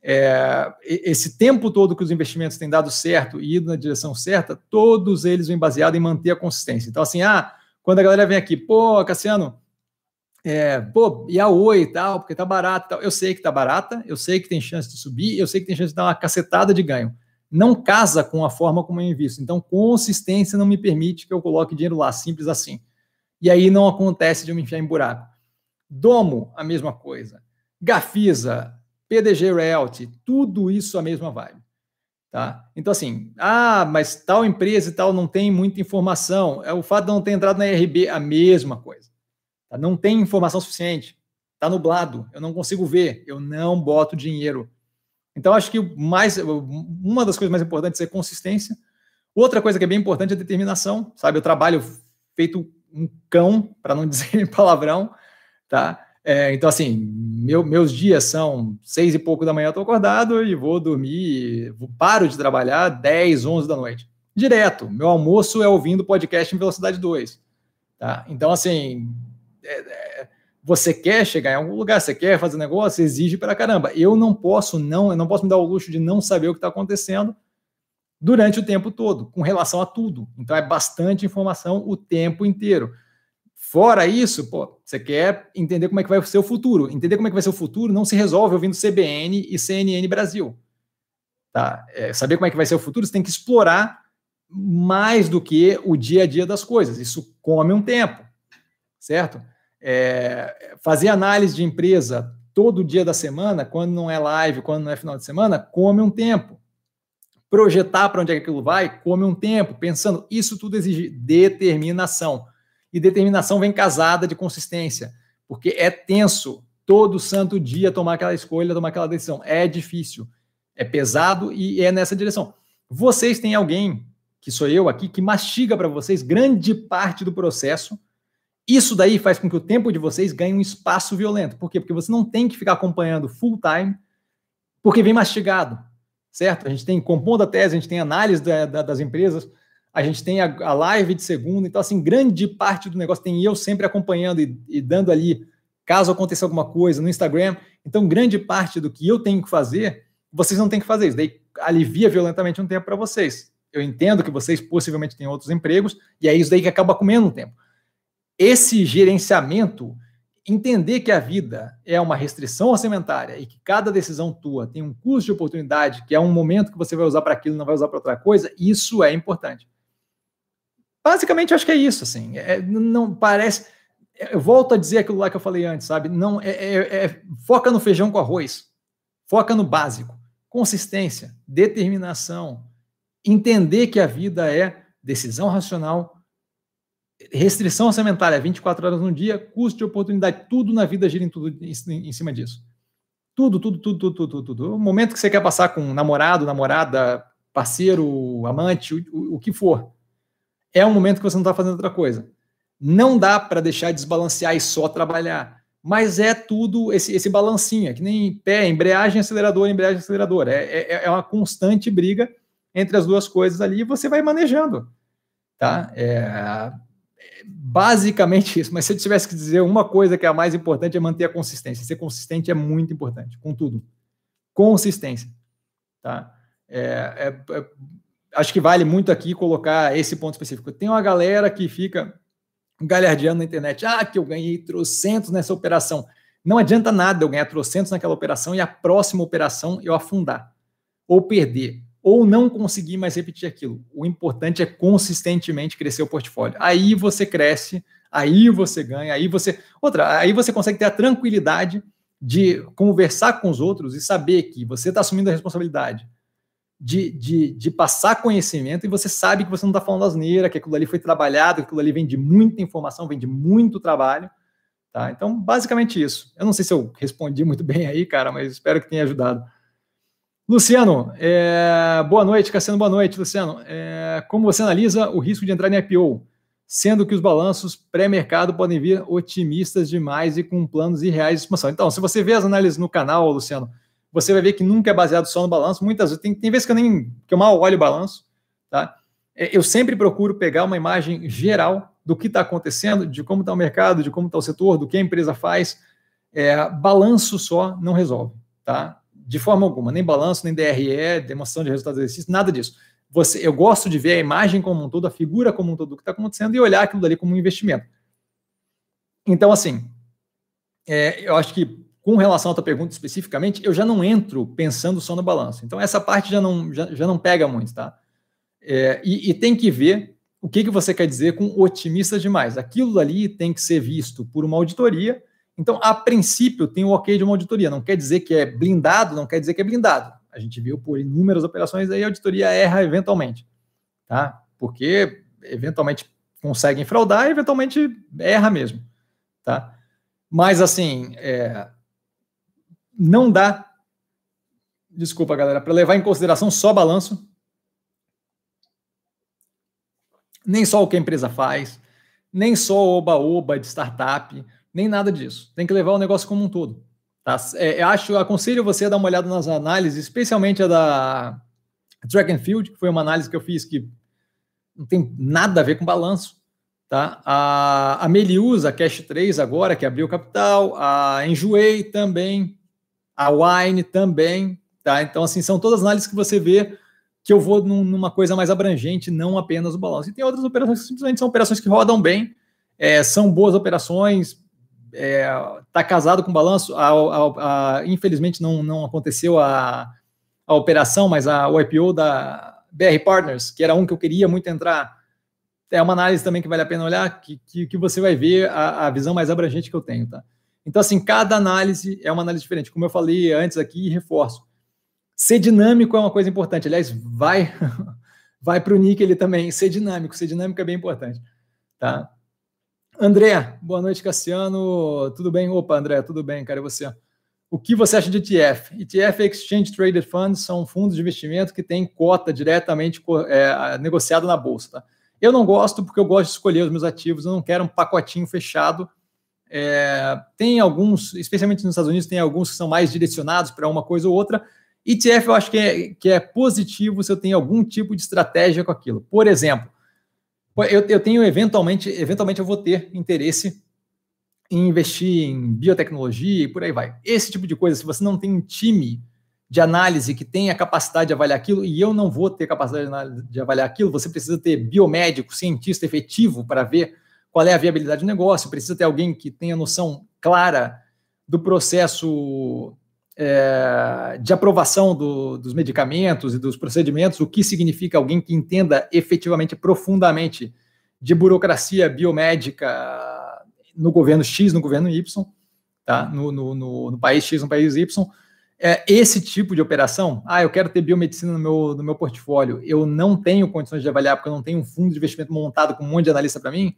é, esse tempo todo que os investimentos têm dado certo e ido na direção certa, todos eles vêm baseados em manter a consistência. Então, assim, ah, quando a galera vem aqui, pô, Cassiano, é, pô, e a Oi e tal, porque tá barato tal. Eu sei que tá barata, eu sei que tem chance de subir, eu sei que tem chance de dar uma cacetada de ganho. Não casa com a forma como eu invisto. Então, consistência não me permite que eu coloque dinheiro lá, simples assim. E aí não acontece de eu me enfiar em buraco. Domo, a mesma coisa. Gafisa, PDG Realty, tudo isso a mesma vibe. Tá? Então, assim, ah, mas tal empresa e tal não tem muita informação. É o fato de não ter entrado na RB, a mesma coisa. Tá? Não tem informação suficiente. Está nublado, eu não consigo ver, eu não boto dinheiro. Então, acho que mais, uma das coisas mais importantes é consistência. Outra coisa que é bem importante é determinação, sabe? Eu trabalho feito um cão, para não dizer palavrão, tá? É, então, assim, meu, meus dias são seis e pouco da manhã, eu estou acordado e vou dormir, vou, paro de trabalhar 10, 11 da noite. Direto. Meu almoço é ouvindo podcast em velocidade 2. Tá? Então, assim, é, é, você quer chegar em algum lugar, você quer fazer negócio, exige para caramba. Eu não posso não, eu não posso me dar o luxo de não saber o que está acontecendo durante o tempo todo, com relação a tudo. Então, é bastante informação o tempo inteiro. Fora isso, pô, você quer entender como é que vai ser o futuro. Entender como é que vai ser o futuro não se resolve ouvindo CBN e CNN Brasil. Tá? É, saber como é que vai ser o futuro, você tem que explorar mais do que o dia a dia das coisas. Isso come um tempo, certo? É, fazer análise de empresa todo dia da semana, quando não é live, quando não é final de semana, come um tempo. Projetar para onde é que aquilo vai, come um tempo, pensando, isso tudo exige determinação. E determinação vem casada de consistência, porque é tenso todo santo dia tomar aquela escolha, tomar aquela decisão. É difícil, é pesado e é nessa direção. Vocês têm alguém, que sou eu aqui, que mastiga para vocês grande parte do processo. Isso daí faz com que o tempo de vocês ganhe um espaço violento. Por quê? Porque você não tem que ficar acompanhando full time, porque vem mastigado, certo? A gente tem compondo a tese, a gente tem análise da, da, das empresas, a gente tem a, a, live de segunda, então, assim, grande parte do negócio tem eu sempre acompanhando e, e dando ali, caso aconteça alguma coisa no Instagram. Então, grande parte do que eu tenho que fazer, vocês não têm que fazer. Isso daí alivia violentamente um tempo para vocês. Eu entendo que vocês possivelmente têm outros empregos, e é isso daí que acaba comendo um tempo. Esse gerenciamento, entender que a vida é uma restrição orçamentária e que cada decisão tua tem um custo de oportunidade, que é um momento que você vai usar para aquilo, não vai usar para outra coisa, isso é importante. Basicamente, acho que é isso, assim. É, não parece. Eu volto a dizer aquilo lá que eu falei antes, sabe? Não é, é, é, foca no feijão com arroz, foca no básico, consistência, determinação, entender que a vida é decisão racional, restrição orçamentária 24 horas no dia, custo de oportunidade, tudo na vida gira em, tudo, em, em cima disso. Tudo, tudo, tudo, tudo, tudo, tudo, tudo. O momento que você quer passar com namorado, namorada, parceiro, amante, o, o, o que for é um momento que você não está fazendo outra coisa. Não dá para deixar desbalancear e só trabalhar. Mas é tudo esse, esse balancinho, é que nem pé, embreagem, acelerador, embreagem, acelerador. É, é, é uma constante briga entre as duas coisas ali e você vai manejando. Tá? É, basicamente isso. Mas se eu tivesse que dizer uma coisa que é a mais importante é manter a consistência. Ser consistente é muito importante, com tudo. Consistência. Tá? É, é, é acho que vale muito aqui colocar esse ponto específico. Tem uma galera que fica galhardeando na internet. Ah, que eu ganhei trocentos nessa operação. Não adianta nada eu ganhar trocentos naquela operação e a próxima operação eu afundar ou perder ou não conseguir mais repetir aquilo. O importante é consistentemente crescer o portfólio. Aí você cresce, aí você ganha, aí você. Outra, aí você consegue ter a tranquilidade de conversar com os outros e saber que você está assumindo a responsabilidade de, de, de, passar conhecimento e você sabe que você não está falando asneira, que aquilo ali foi trabalhado, que aquilo ali vem de muita informação, vem de muito trabalho. Tá? Então, basicamente isso. Eu não sei se eu respondi muito bem aí, cara, mas espero que tenha ajudado. Luciano, é, boa noite, Cassiano, boa noite, Luciano. É, como você analisa o risco de entrar em IPO, sendo que os balanços pré-mercado podem vir otimistas demais e com planos irreais de expansão? Então, se você vê as análises no canal, Luciano, você vai ver que nunca é baseado só no balanço. Muitas vezes, tem, tem vezes que eu nem que eu mal olho o balanço, tá? É, eu sempre procuro pegar uma imagem geral do que está acontecendo, de como está o mercado, de como está o setor, do que a empresa faz. É, balanço só não resolve, tá? De forma alguma, nem balanço, nem DRE, demonstração de resultados do exercício, nada disso. Você, eu gosto de ver a imagem como um todo, a figura como um todo do que está acontecendo e olhar aquilo dali como um investimento. Então, assim, é, eu acho que com relação à tua pergunta especificamente, eu já não entro pensando só no balanço. Então, essa parte já não, já, já não pega muito, tá? É, e, e, tem que ver o que, que você quer dizer com otimista demais. Aquilo ali tem que ser visto por uma auditoria. Então, a princípio, tem o ok de uma auditoria. Não quer dizer que é blindado, não quer dizer que é blindado. A gente viu por inúmeras operações aí a auditoria erra eventualmente, tá? Porque eventualmente conseguem fraudar e eventualmente erra mesmo, tá? Mas, assim, é, não dá, desculpa galera, para levar em consideração só balanço, nem só o que a empresa faz, nem só o oba-oba de startup, nem nada disso. Tem que levar o negócio como um todo. Tá? É, acho, aconselho você a dar uma olhada nas análises, especialmente a da Track and Field, que foi uma análise que eu fiz que não tem nada a ver com balanço. Tá? A, a Meliusa, a Cash 3 agora, que abriu capital, a Enjoei também, a Wine também, tá? Então, assim, são todas análises que você vê que eu vou num, numa coisa mais abrangente, não apenas o balanço. E tem outras operações que simplesmente são operações que rodam bem, é, são boas operações, é, casado com balanço. A, a, a, infelizmente não, não aconteceu a, a operação, mas a, o IPO da BR Partners, que era um que eu queria muito entrar, é uma análise também que vale a pena olhar, que, que, que você vai ver a, a visão mais abrangente que eu tenho, tá? Então, assim, cada análise é uma análise diferente. Como eu falei antes aqui, reforço. Ser dinâmico é uma coisa importante. Aliás, vai vai para o Nick ele também. Ser dinâmico. Ser dinâmico é bem importante. Tá? André, boa noite, Cassiano. Tudo bem? Opa, André, tudo bem, cara. Você? O que você acha de ETF? ETF é Exchange Traded Funds, são fundos de investimento que têm cota diretamente é, negociada na bolsa. Tá? Eu não gosto porque eu gosto de escolher os meus ativos, eu não quero um pacotinho fechado. É, tem alguns, especialmente nos Estados Unidos, tem alguns que são mais direcionados para uma coisa ou outra. ETF eu acho que é, que é positivo se eu tenho algum tipo de estratégia com aquilo. Por exemplo, eu, eu tenho eventualmente, eventualmente eu vou ter interesse em investir em biotecnologia e por aí vai. Esse tipo de coisa, se você não tem um time de análise que tenha capacidade de avaliar aquilo, e eu não vou ter capacidade de avaliar aquilo, você precisa ter biomédico, cientista efetivo para ver qual é a viabilidade do negócio, precisa ter alguém que tenha noção clara do processo é, de aprovação do, dos medicamentos e dos procedimentos, o que significa alguém que entenda efetivamente, profundamente, de burocracia biomédica no governo X, no governo Y, tá? no, no, no, no país X, no país Y é, esse tipo de operação, ah, eu quero ter biomedicina no meu, no meu portfólio, eu não tenho condições de avaliar porque eu não tenho um fundo de investimento montado com um monte de analista para mim,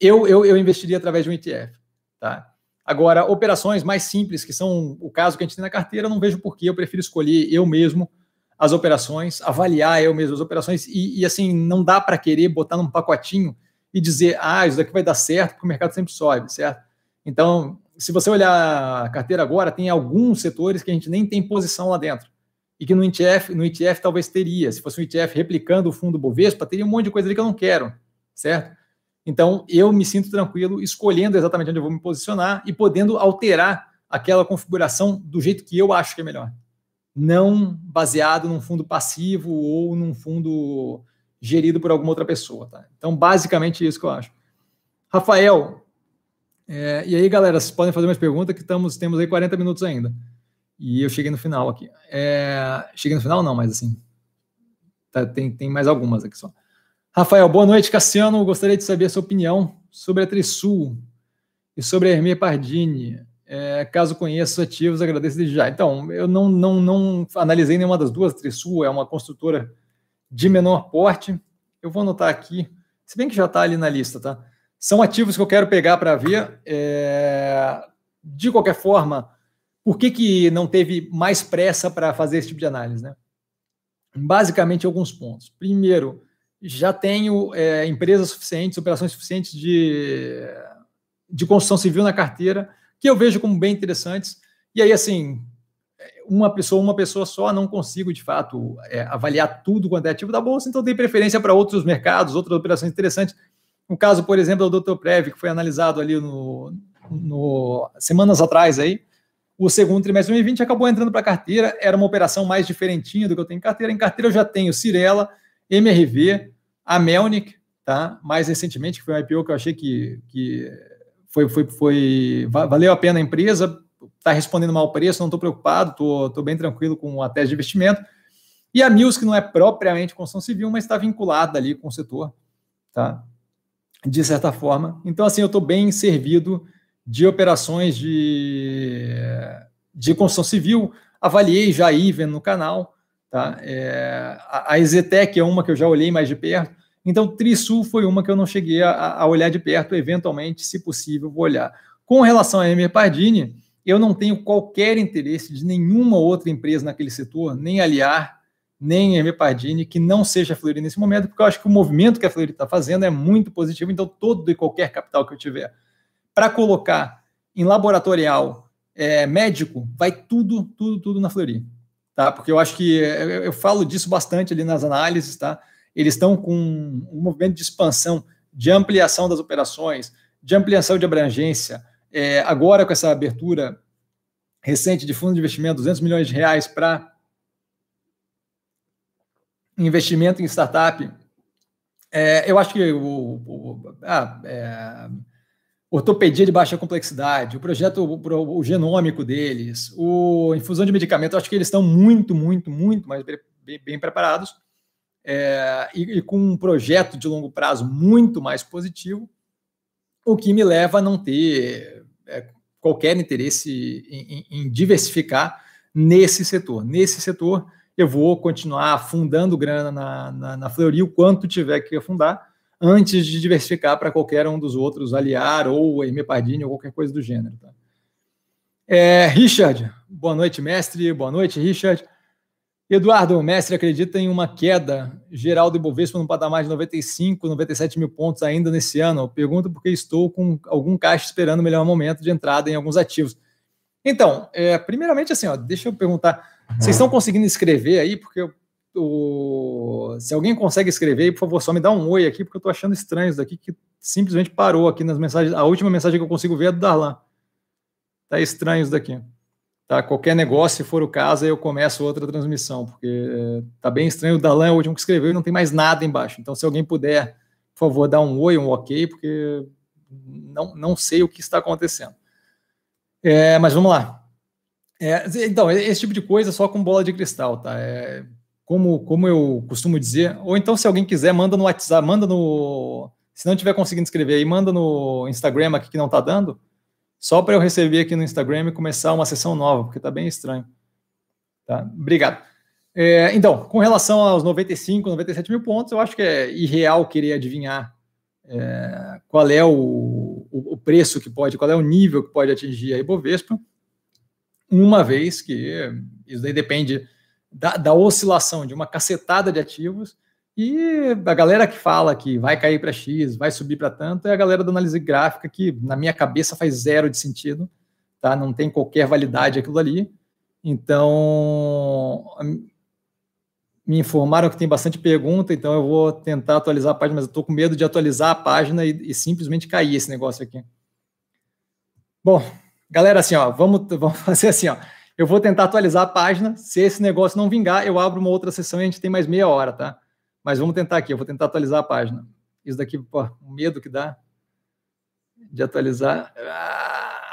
eu, eu, eu investiria através de um ETF. Tá? Agora, operações mais simples, que são o caso que a gente tem na carteira, não vejo por que eu prefiro escolher eu mesmo as operações, avaliar eu mesmo as operações, e, e assim, não dá para querer botar num pacotinho e dizer, ah, isso daqui vai dar certo, porque o mercado sempre sobe, certo? Então, se você olhar a carteira agora, tem alguns setores que a gente nem tem posição lá dentro. E que no ETF, no ETF talvez teria. Se fosse um ETF replicando o fundo Bovespa, teria um monte de coisa ali que eu não quero, certo? Então, eu me sinto tranquilo escolhendo exatamente onde eu vou me posicionar e podendo alterar aquela configuração do jeito que eu acho que é melhor. Não baseado num fundo passivo ou num fundo gerido por alguma outra pessoa. Tá? Então, basicamente, isso que eu acho. Rafael, é, e aí, galera, vocês podem fazer mais perguntas que estamos, temos aí 40 minutos ainda. E eu cheguei no final aqui. É, cheguei no final, não, mas assim. Tá, tem, tem mais algumas aqui só. Rafael, boa noite, Cassiano. Gostaria de saber a sua opinião sobre a Trisul e sobre a Hermia Pardini. É, caso conheça os ativos, agradeço desde já. Então, eu não, não, não analisei nenhuma das duas. A Trisul é uma construtora de menor porte. Eu vou anotar aqui, se bem que já está ali na lista, tá? São ativos que eu quero pegar para ver. É... De qualquer forma, por que, que não teve mais pressa para fazer esse tipo de análise? Né? Basicamente, alguns pontos. Primeiro, já tenho é, empresas suficientes, operações suficientes de, de construção civil na carteira, que eu vejo como bem interessantes. E aí, assim, uma pessoa, uma pessoa só, não consigo, de fato, é, avaliar tudo quanto é ativo da Bolsa, então tem preferência para outros mercados, outras operações interessantes. Um caso, por exemplo, do Dr. Prev, que foi analisado ali no, no semanas atrás aí. O segundo trimestre de 2020 acabou entrando para a carteira, era uma operação mais diferentinha do que eu tenho em carteira. Em carteira eu já tenho Cirela, MRV, a Melnick, tá? Mais recentemente, que foi um IPO que eu achei que, que foi, foi, foi valeu a pena a empresa, está respondendo mal o preço, não estou preocupado, estou bem tranquilo com a tese de investimento. E a Mills, que não é propriamente construção civil, mas está vinculada ali com o setor, tá? de certa forma. Então, assim, eu estou bem servido de operações de, de construção civil. Avaliei já a Iven no canal. Tá? É, a, a Exetec é uma que eu já olhei mais de perto. Então, Trisul foi uma que eu não cheguei a, a olhar de perto. Eventualmente, se possível, vou olhar. Com relação a Emer Pardini, eu não tenho qualquer interesse de nenhuma outra empresa naquele setor, nem aliar, nem Hermê Pardini, que não seja Fleury nesse momento, porque eu acho que o movimento que a Fleury está fazendo é muito positivo, então todo e qualquer capital que eu tiver para colocar em laboratorial é, médico, vai tudo, tudo, tudo na Fleury, tá? Porque eu acho que, eu, eu falo disso bastante ali nas análises, tá? Eles estão com um movimento de expansão, de ampliação das operações, de ampliação de abrangência, é, agora com essa abertura recente de fundo de investimento, 200 milhões de reais para investimento em startup, é, eu acho que o, o ah, é, ortopedia de baixa complexidade, o projeto, o, o, genômico deles, o infusão de medicamento, acho que eles estão muito, muito, muito mais bem, bem preparados é, e, e, com um projeto de longo prazo muito mais positivo, o que me leva a não ter é, qualquer interesse em, em, em diversificar nesse setor. Nesse setor, eu vou continuar afundando grana na, na, na Fleury o quanto tiver que afundar, antes de diversificar para qualquer um dos outros, Aliar ou Hermê Pardini ou qualquer coisa do gênero. Tá? É, Richard, boa noite, mestre. Boa noite, Richard. Eduardo, o mestre acredita em uma queda geral do Ibovespa no patamar de 95, 97 mil pontos ainda nesse ano? pergunto porque estou com algum caixa esperando o melhor momento de entrada em alguns ativos. Então, é, primeiramente assim, ó, deixa eu perguntar, vocês estão conseguindo escrever aí? Porque eu, o, se alguém consegue escrever, por favor, só me dá um oi aqui, porque eu estou achando estranho isso daqui, que simplesmente parou aqui nas mensagens. A última mensagem que eu consigo ver é do Darlan. Tá estranho isso daqui. Tá? Qualquer negócio, se for o caso, eu começo outra transmissão, porque tá bem estranho. O Dalan é o último que escreveu e não tem mais nada embaixo. Então, se alguém puder, por favor, dar um oi, um ok, porque não, não sei o que está acontecendo. É, mas vamos lá. É, então, esse tipo de coisa só com bola de cristal, tá? É, como, como eu costumo dizer, ou então, se alguém quiser, manda no WhatsApp, manda no. Se não estiver conseguindo escrever aí, manda no Instagram aqui que não está dando só para eu receber aqui no Instagram e começar uma sessão nova, porque está bem estranho. Tá? Obrigado. É, então, com relação aos 95, 97 mil pontos, eu acho que é irreal querer adivinhar é, qual é o, o, preço que pode, qual é o nível que pode atingir a Ibovespa, uma vez que isso daí depende da, da oscilação de uma cacetada de ativos e a galera que fala que vai cair para X, vai subir para tanto, é a galera da análise gráfica que, na minha cabeça, faz zero de sentido, tá? Não tem qualquer validade aquilo ali. Então, me informaram que tem bastante pergunta, então eu vou tentar atualizar a página, mas eu estou com medo de atualizar a página e, e, simplesmente cair esse negócio aqui. Bom, galera, assim, ó, vamos, vamos fazer assim, ó. Eu vou tentar atualizar a página. Se esse negócio não vingar, eu abro uma outra sessão e a gente tem mais meia hora, tá? Mas vamos tentar aqui, eu vou tentar atualizar a página. Isso daqui, pô, o medo que dá de atualizar. Ah!